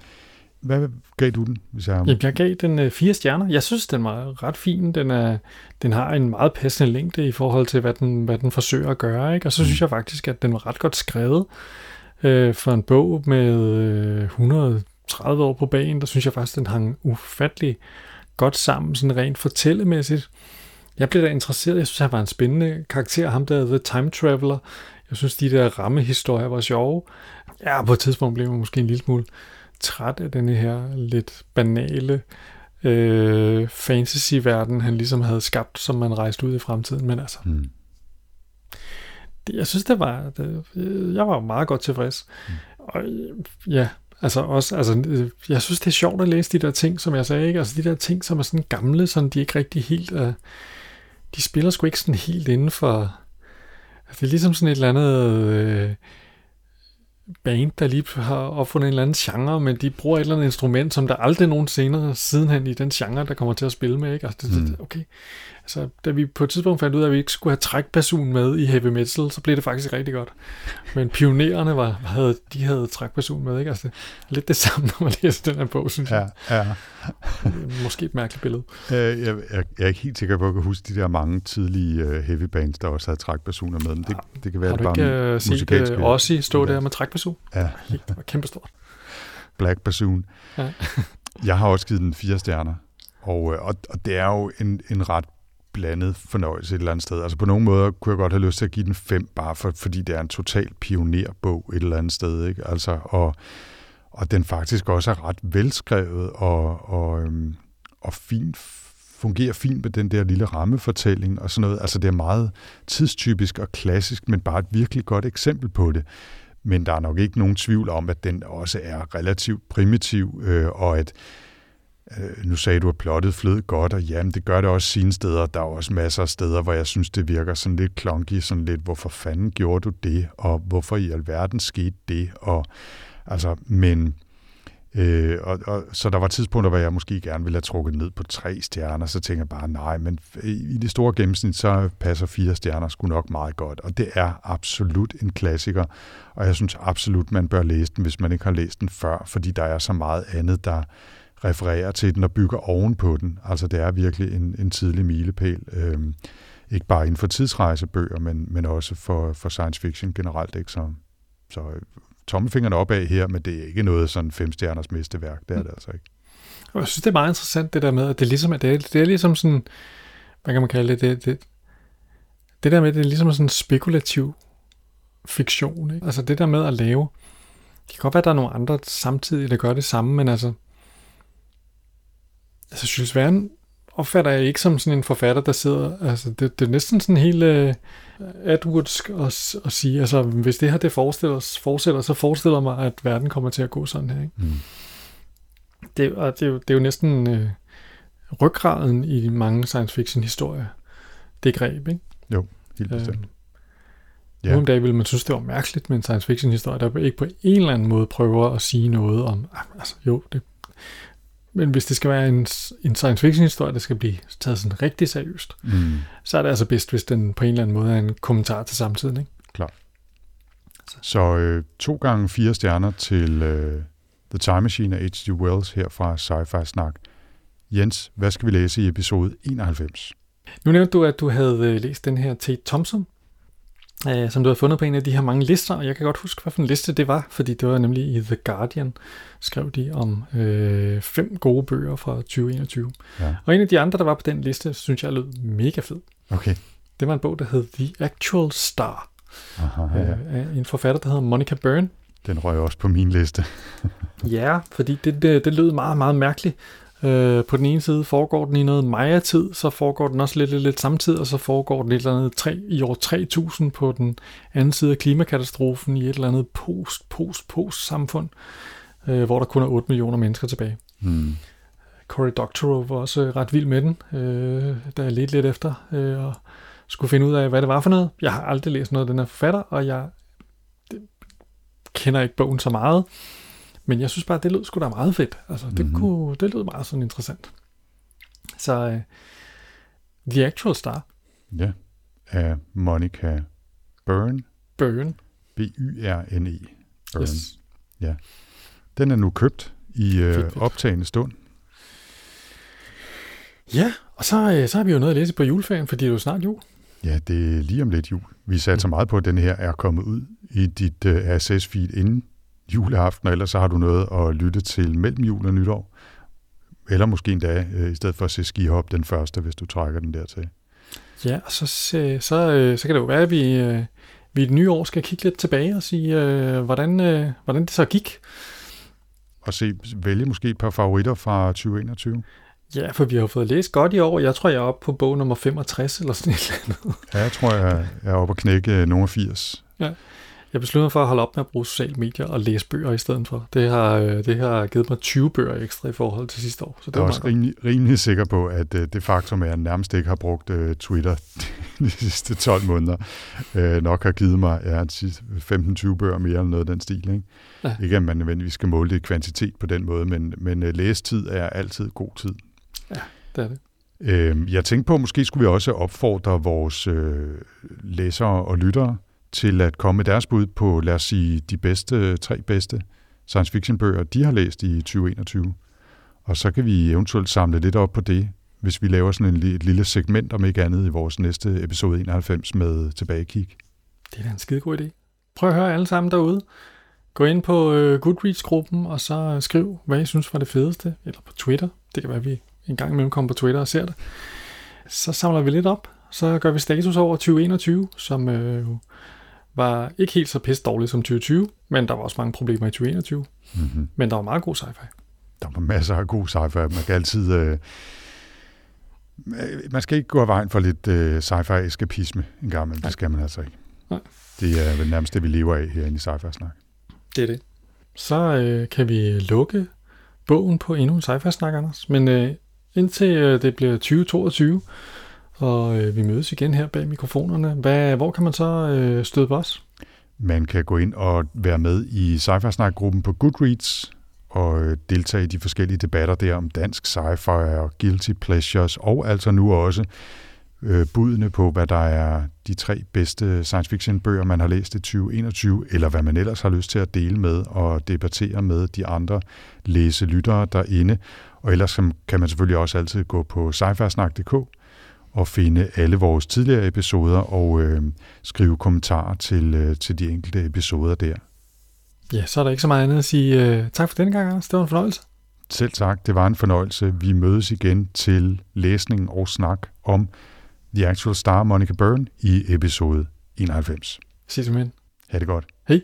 hvad gav du den? Hvis jeg... Jamen, jeg gav den øh, fire stjerner. Jeg synes, den var ret fin. Den, er, den har en meget passende længde i forhold til, hvad den, hvad den forsøger at gøre. Ikke? Og så synes Mm. jeg faktisk, at den var ret godt skrevet øh, for en bog med øh, 130 år på bagen. Der synes jeg faktisk, den hang ufattelig godt sammen, sådan rent fortællemæssigt. Jeg blev da interesseret. Jeg synes, han var en spændende karakter. Ham der The Time Traveler. Jeg synes, de der rammehistorier var sjove. Ja, på et tidspunkt blev man måske en lille smule træt af denne her lidt banale øh, fantasy-verden, han ligesom havde skabt, som man rejste ud i fremtiden. Men altså, Mm. det, jeg synes, det var, det, jeg var meget godt tilfreds. Mm. Og ja, altså også, altså, jeg synes, det er sjovt at læse de der ting, som jeg sagde, ikke? Altså de der ting, som er sådan gamle, sådan de er ikke rigtig helt, øh, de spiller sgu ikke sådan helt inden for, altså, det er ligesom sådan et eller andet, øh, band, der lige har opfundet en eller anden genre, men de bruger et eller andet instrument, som der aldrig nogen senere sidenhen i den genre, der kommer til at spille med. Ikke? Altså, det, Mm. okay. Altså, da vi på et tidspunkt fandt ud af, at vi ikke skulle have trækperson med i heavy metal, så blev det faktisk rigtig godt. Men pionererne var, havde, de havde trækperson med. Ikke? Altså, lidt det samme, (laughs) når man læser den her bog, synes jeg. Ja, ja. (laughs) Måske et mærkeligt billede. Øh, Jeg, jeg, jeg er ikke helt sikker på, at jeg kan huske de der mange tidlige uh, heavy bands, der også havde trækpersoner med. Men det, det kan være, Har det bare ikke uh, set musikalske uh, Ozzy stå der med trækperson? Ja, Det var kæmpestort. Black Bassoon. Ja. jeg har også givet den fire stjerner. Og, øh, og, og det er jo en, en ret blandet fornøjelse et eller andet sted. Altså på nogle måder kunne jeg godt have lyst til at give den fem, bare for, fordi det er en total pionerbog et eller andet sted. Ikke? Altså, og, og den faktisk også er ret velskrevet og, og, øhm, og fint, fungerer fint med den der lille rammefortælling og sådan noget. Altså det er meget tidstypisk og klassisk, men bare et virkelig godt eksempel på det. Men der er nok ikke nogen tvivl om, at den også er relativt primitiv, øh, og at øh, nu sagde du, at plottet flød godt, og jamen, det gør det også sine steder. Der er også masser af steder, hvor jeg synes, det virker sådan lidt klonky, sådan lidt, hvorfor fanden gjorde du det, og hvorfor i alverden skete det, og altså, men Øh, og, og, så der var tidspunkter, hvor jeg måske gerne ville have trukket ned på tre stjerner, så tænker jeg bare, nej, men i det store gennemsnit, så passer fire stjerner sgu nok meget godt. Og det er absolut en klassiker, og jeg synes absolut, man bør læse den, hvis man ikke har læst den før, fordi der er så meget andet, der refererer til den og bygger oven på den. Altså det er virkelig en, en tidlig milepæl. Øh, ikke bare inden for tidsrejsebøger, men, men også for, for science fiction generelt. Ikke? Så, så tommelfingeren op af her, men det er ikke noget sådan fem stjerners mesterværk. Det er det altså ikke. Jeg synes, det er meget interessant, det der med, at det ligesom er, det er, det er ligesom sådan, hvad kan man kalde det, det, det, det der med, det er ligesom sådan en spekulativ fiktion. Ikke? Altså det der med at lave, det kan godt være, at der er nogle andre samtidig, der gør det samme, men altså, altså Jules Verne opfatter jeg ikke som sådan en forfatter, der sidder, altså det, det er næsten sådan helt uh, Atwoodsk at, at sige, altså hvis det her det forestiller, fortsætter, så forestiller mig, at verden kommer til at gå sådan her. Ikke? Mm. Det, og det, er jo, det er jo næsten øh, ryggraden i mange science fiction historier. Det greb, ikke? Helt bestemt. Øhm, Ja. om dagen ville man synes, det var mærkeligt med en science fiction historie, der ikke på en eller anden måde prøver at sige noget om, ah, altså jo, det, men hvis det skal være en, en science fiction historie, der skal blive taget sådan rigtig seriøst, Mm. så er det altså bedst, hvis den på en eller anden måde er en kommentar til samtiden, ikke? Så øh, to gange fire stjerner til øh, The Time Machine af H.G. Wells her fra Sci-Fi Snak. Jens, hvad skal vi læse i episode 91? Nu nævnte du, at du havde øh, læst den her Tate Thompson, øh, som du havde fundet på en af de her mange lister, og jeg kan godt huske, hvad for en liste det var, fordi det var nemlig i The Guardian, skrev de om øh, fem gode bøger fra 2021. Ja. Og en af de andre, der var på den liste, synes jeg lød mega fed. Okay. Det var en bog, der hed The Actual Star, Aha, ja. øh, af en forfatter, der hedder Monica Byrne. Den røg også på min liste. Ja, fordi det, det, det lød meget, meget mærkeligt. Øh, på den ene side foregår den i noget Maya-tid, så foregår den også lidt, lidt, lidt samtidig, og så foregår den et eller andet tre, i år 3000 på den anden side af klimakatastrofen i et eller andet post, post, post samfund, øh, hvor der kun er 8 millioner mennesker tilbage. Hmm. Cory Doctorow var også ret vild med den, øh, da jeg ledte lidt efter, øh, og skulle finde ud af, hvad det var for noget. Jeg har aldrig læst noget af den her forfatter, og jeg kender ikke bogen så meget, men jeg synes bare, det lød sgu da meget fedt. Altså, det, Mhm. mm-hmm. kunne, det lød meget sådan interessant. Så øh, The Actual Star, Ja, af Monica Byrne, Burn, B-Y-R-N-E. Byrne. yes. Den er nu købt i øh, fedt. optagende stund. Ja, og så, øh, så har vi jo noget at læse på juleferien, fordi det er jo snart jul. Ja, det er lige om lidt jul. Vi satser meget på, at den her er kommet ud i dit uh, RSS-feed inden juleaften, og ellers så har du noget at lytte til mellem jul og nytår. Eller måske endda, uh, i stedet for at se skihop den første, hvis du trækker den dertil. Ja, og så, så, så, øh, så kan det jo være, at vi, øh, vi i det nye år skal kigge lidt tilbage og sige, øh, hvordan, øh, hvordan det så gik. Og se, vælge måske et par favoritter fra 2021. Ja, for vi har fået læst godt i år. Jeg tror, jeg er oppe på bog nummer 65 eller sådan et eller andet. Ja, jeg tror, jeg er oppe at knække nogle af 80. Jeg besluttede mig for at holde op med at bruge sociale medier og læse bøger i stedet for. Det har, øh, det har givet mig 20 bøger ekstra i forhold til sidste år. Så det Jeg er også rimelig, rimelig sikker på, at uh, det faktum, at jeg nærmest ikke har brugt uh, Twitter (laughs) de sidste 12 måneder, uh, nok har givet mig ja, 15-20 bøger mere eller noget af den stil. Ikke? Ja. ikke at man nødvendigvis skal måle det i kvantitet på den måde, men, men uh, læstid er altid god tid. Det er det. Uh, jeg tænkte på, at måske skulle vi også opfordre vores læsere og lyttere til at komme med deres bud på, lad os sige, de bedste, tre bedste science fiction bøger, de har læst i 2021. Og så kan vi eventuelt samle lidt op på det, hvis vi laver sådan en, et lille segment, om ikke andet, i vores næste episode 91 med tilbagekig. Det er da en skide god idé. Prøv at høre alle sammen derude. Gå ind på øh, Goodreads-gruppen, og så skriv, hvad I synes var det fedeste. Eller på Twitter. Det kan være, at vi en gang imellem kommer på Twitter og ser det. Så samler vi lidt op. Så gør vi status over 2021, som øh, jo var ikke helt så pisse dårligt som 2020, men der var også mange problemer i 2021. Mm-hmm. Men der var meget god sci-fi. Der var masser af god sci-fi. Man kan altid... Øh, man skal ikke gå af vejen for lidt øh, sci-fi eskapisme en gang, men det skal man altså ikke. Nej. Det er vel nærmest det, vi lever af herinde i sci-fi snak. Det er det. Så øh, kan vi lukke bogen på endnu en sci-fi-snak, Anders. Men øh, indtil øh, det bliver 2022, og øh, vi mødes igen her bag mikrofonerne, hvad, hvor kan man så øh, støde på os? Man kan gå ind og være med i sci fi gruppen på Goodreads og øh, deltage i de forskellige debatter der om dansk sci-fi og guilty pleasures, og altså nu også øh, budene på, hvad der er de tre bedste science fiction bøger, man har læst i 2021, eller hvad man ellers har lyst til at dele med og debattere med de andre læselyttere derinde. Og ellers kan- kan man selvfølgelig også altid gå på sci og finde alle vores tidligere episoder og øh, skrive kommentarer til, øh, til de enkelte episoder der. Ja, så er der ikke så meget andet at sige øh, tak for denne gang, Anders. Det var en fornøjelse. Selv tak, det var en fornøjelse. Vi mødes igen til læsning og snak om The Actual Star Monica Byrne i episode 91. Sig simpelthen. Ha' det godt. Hej.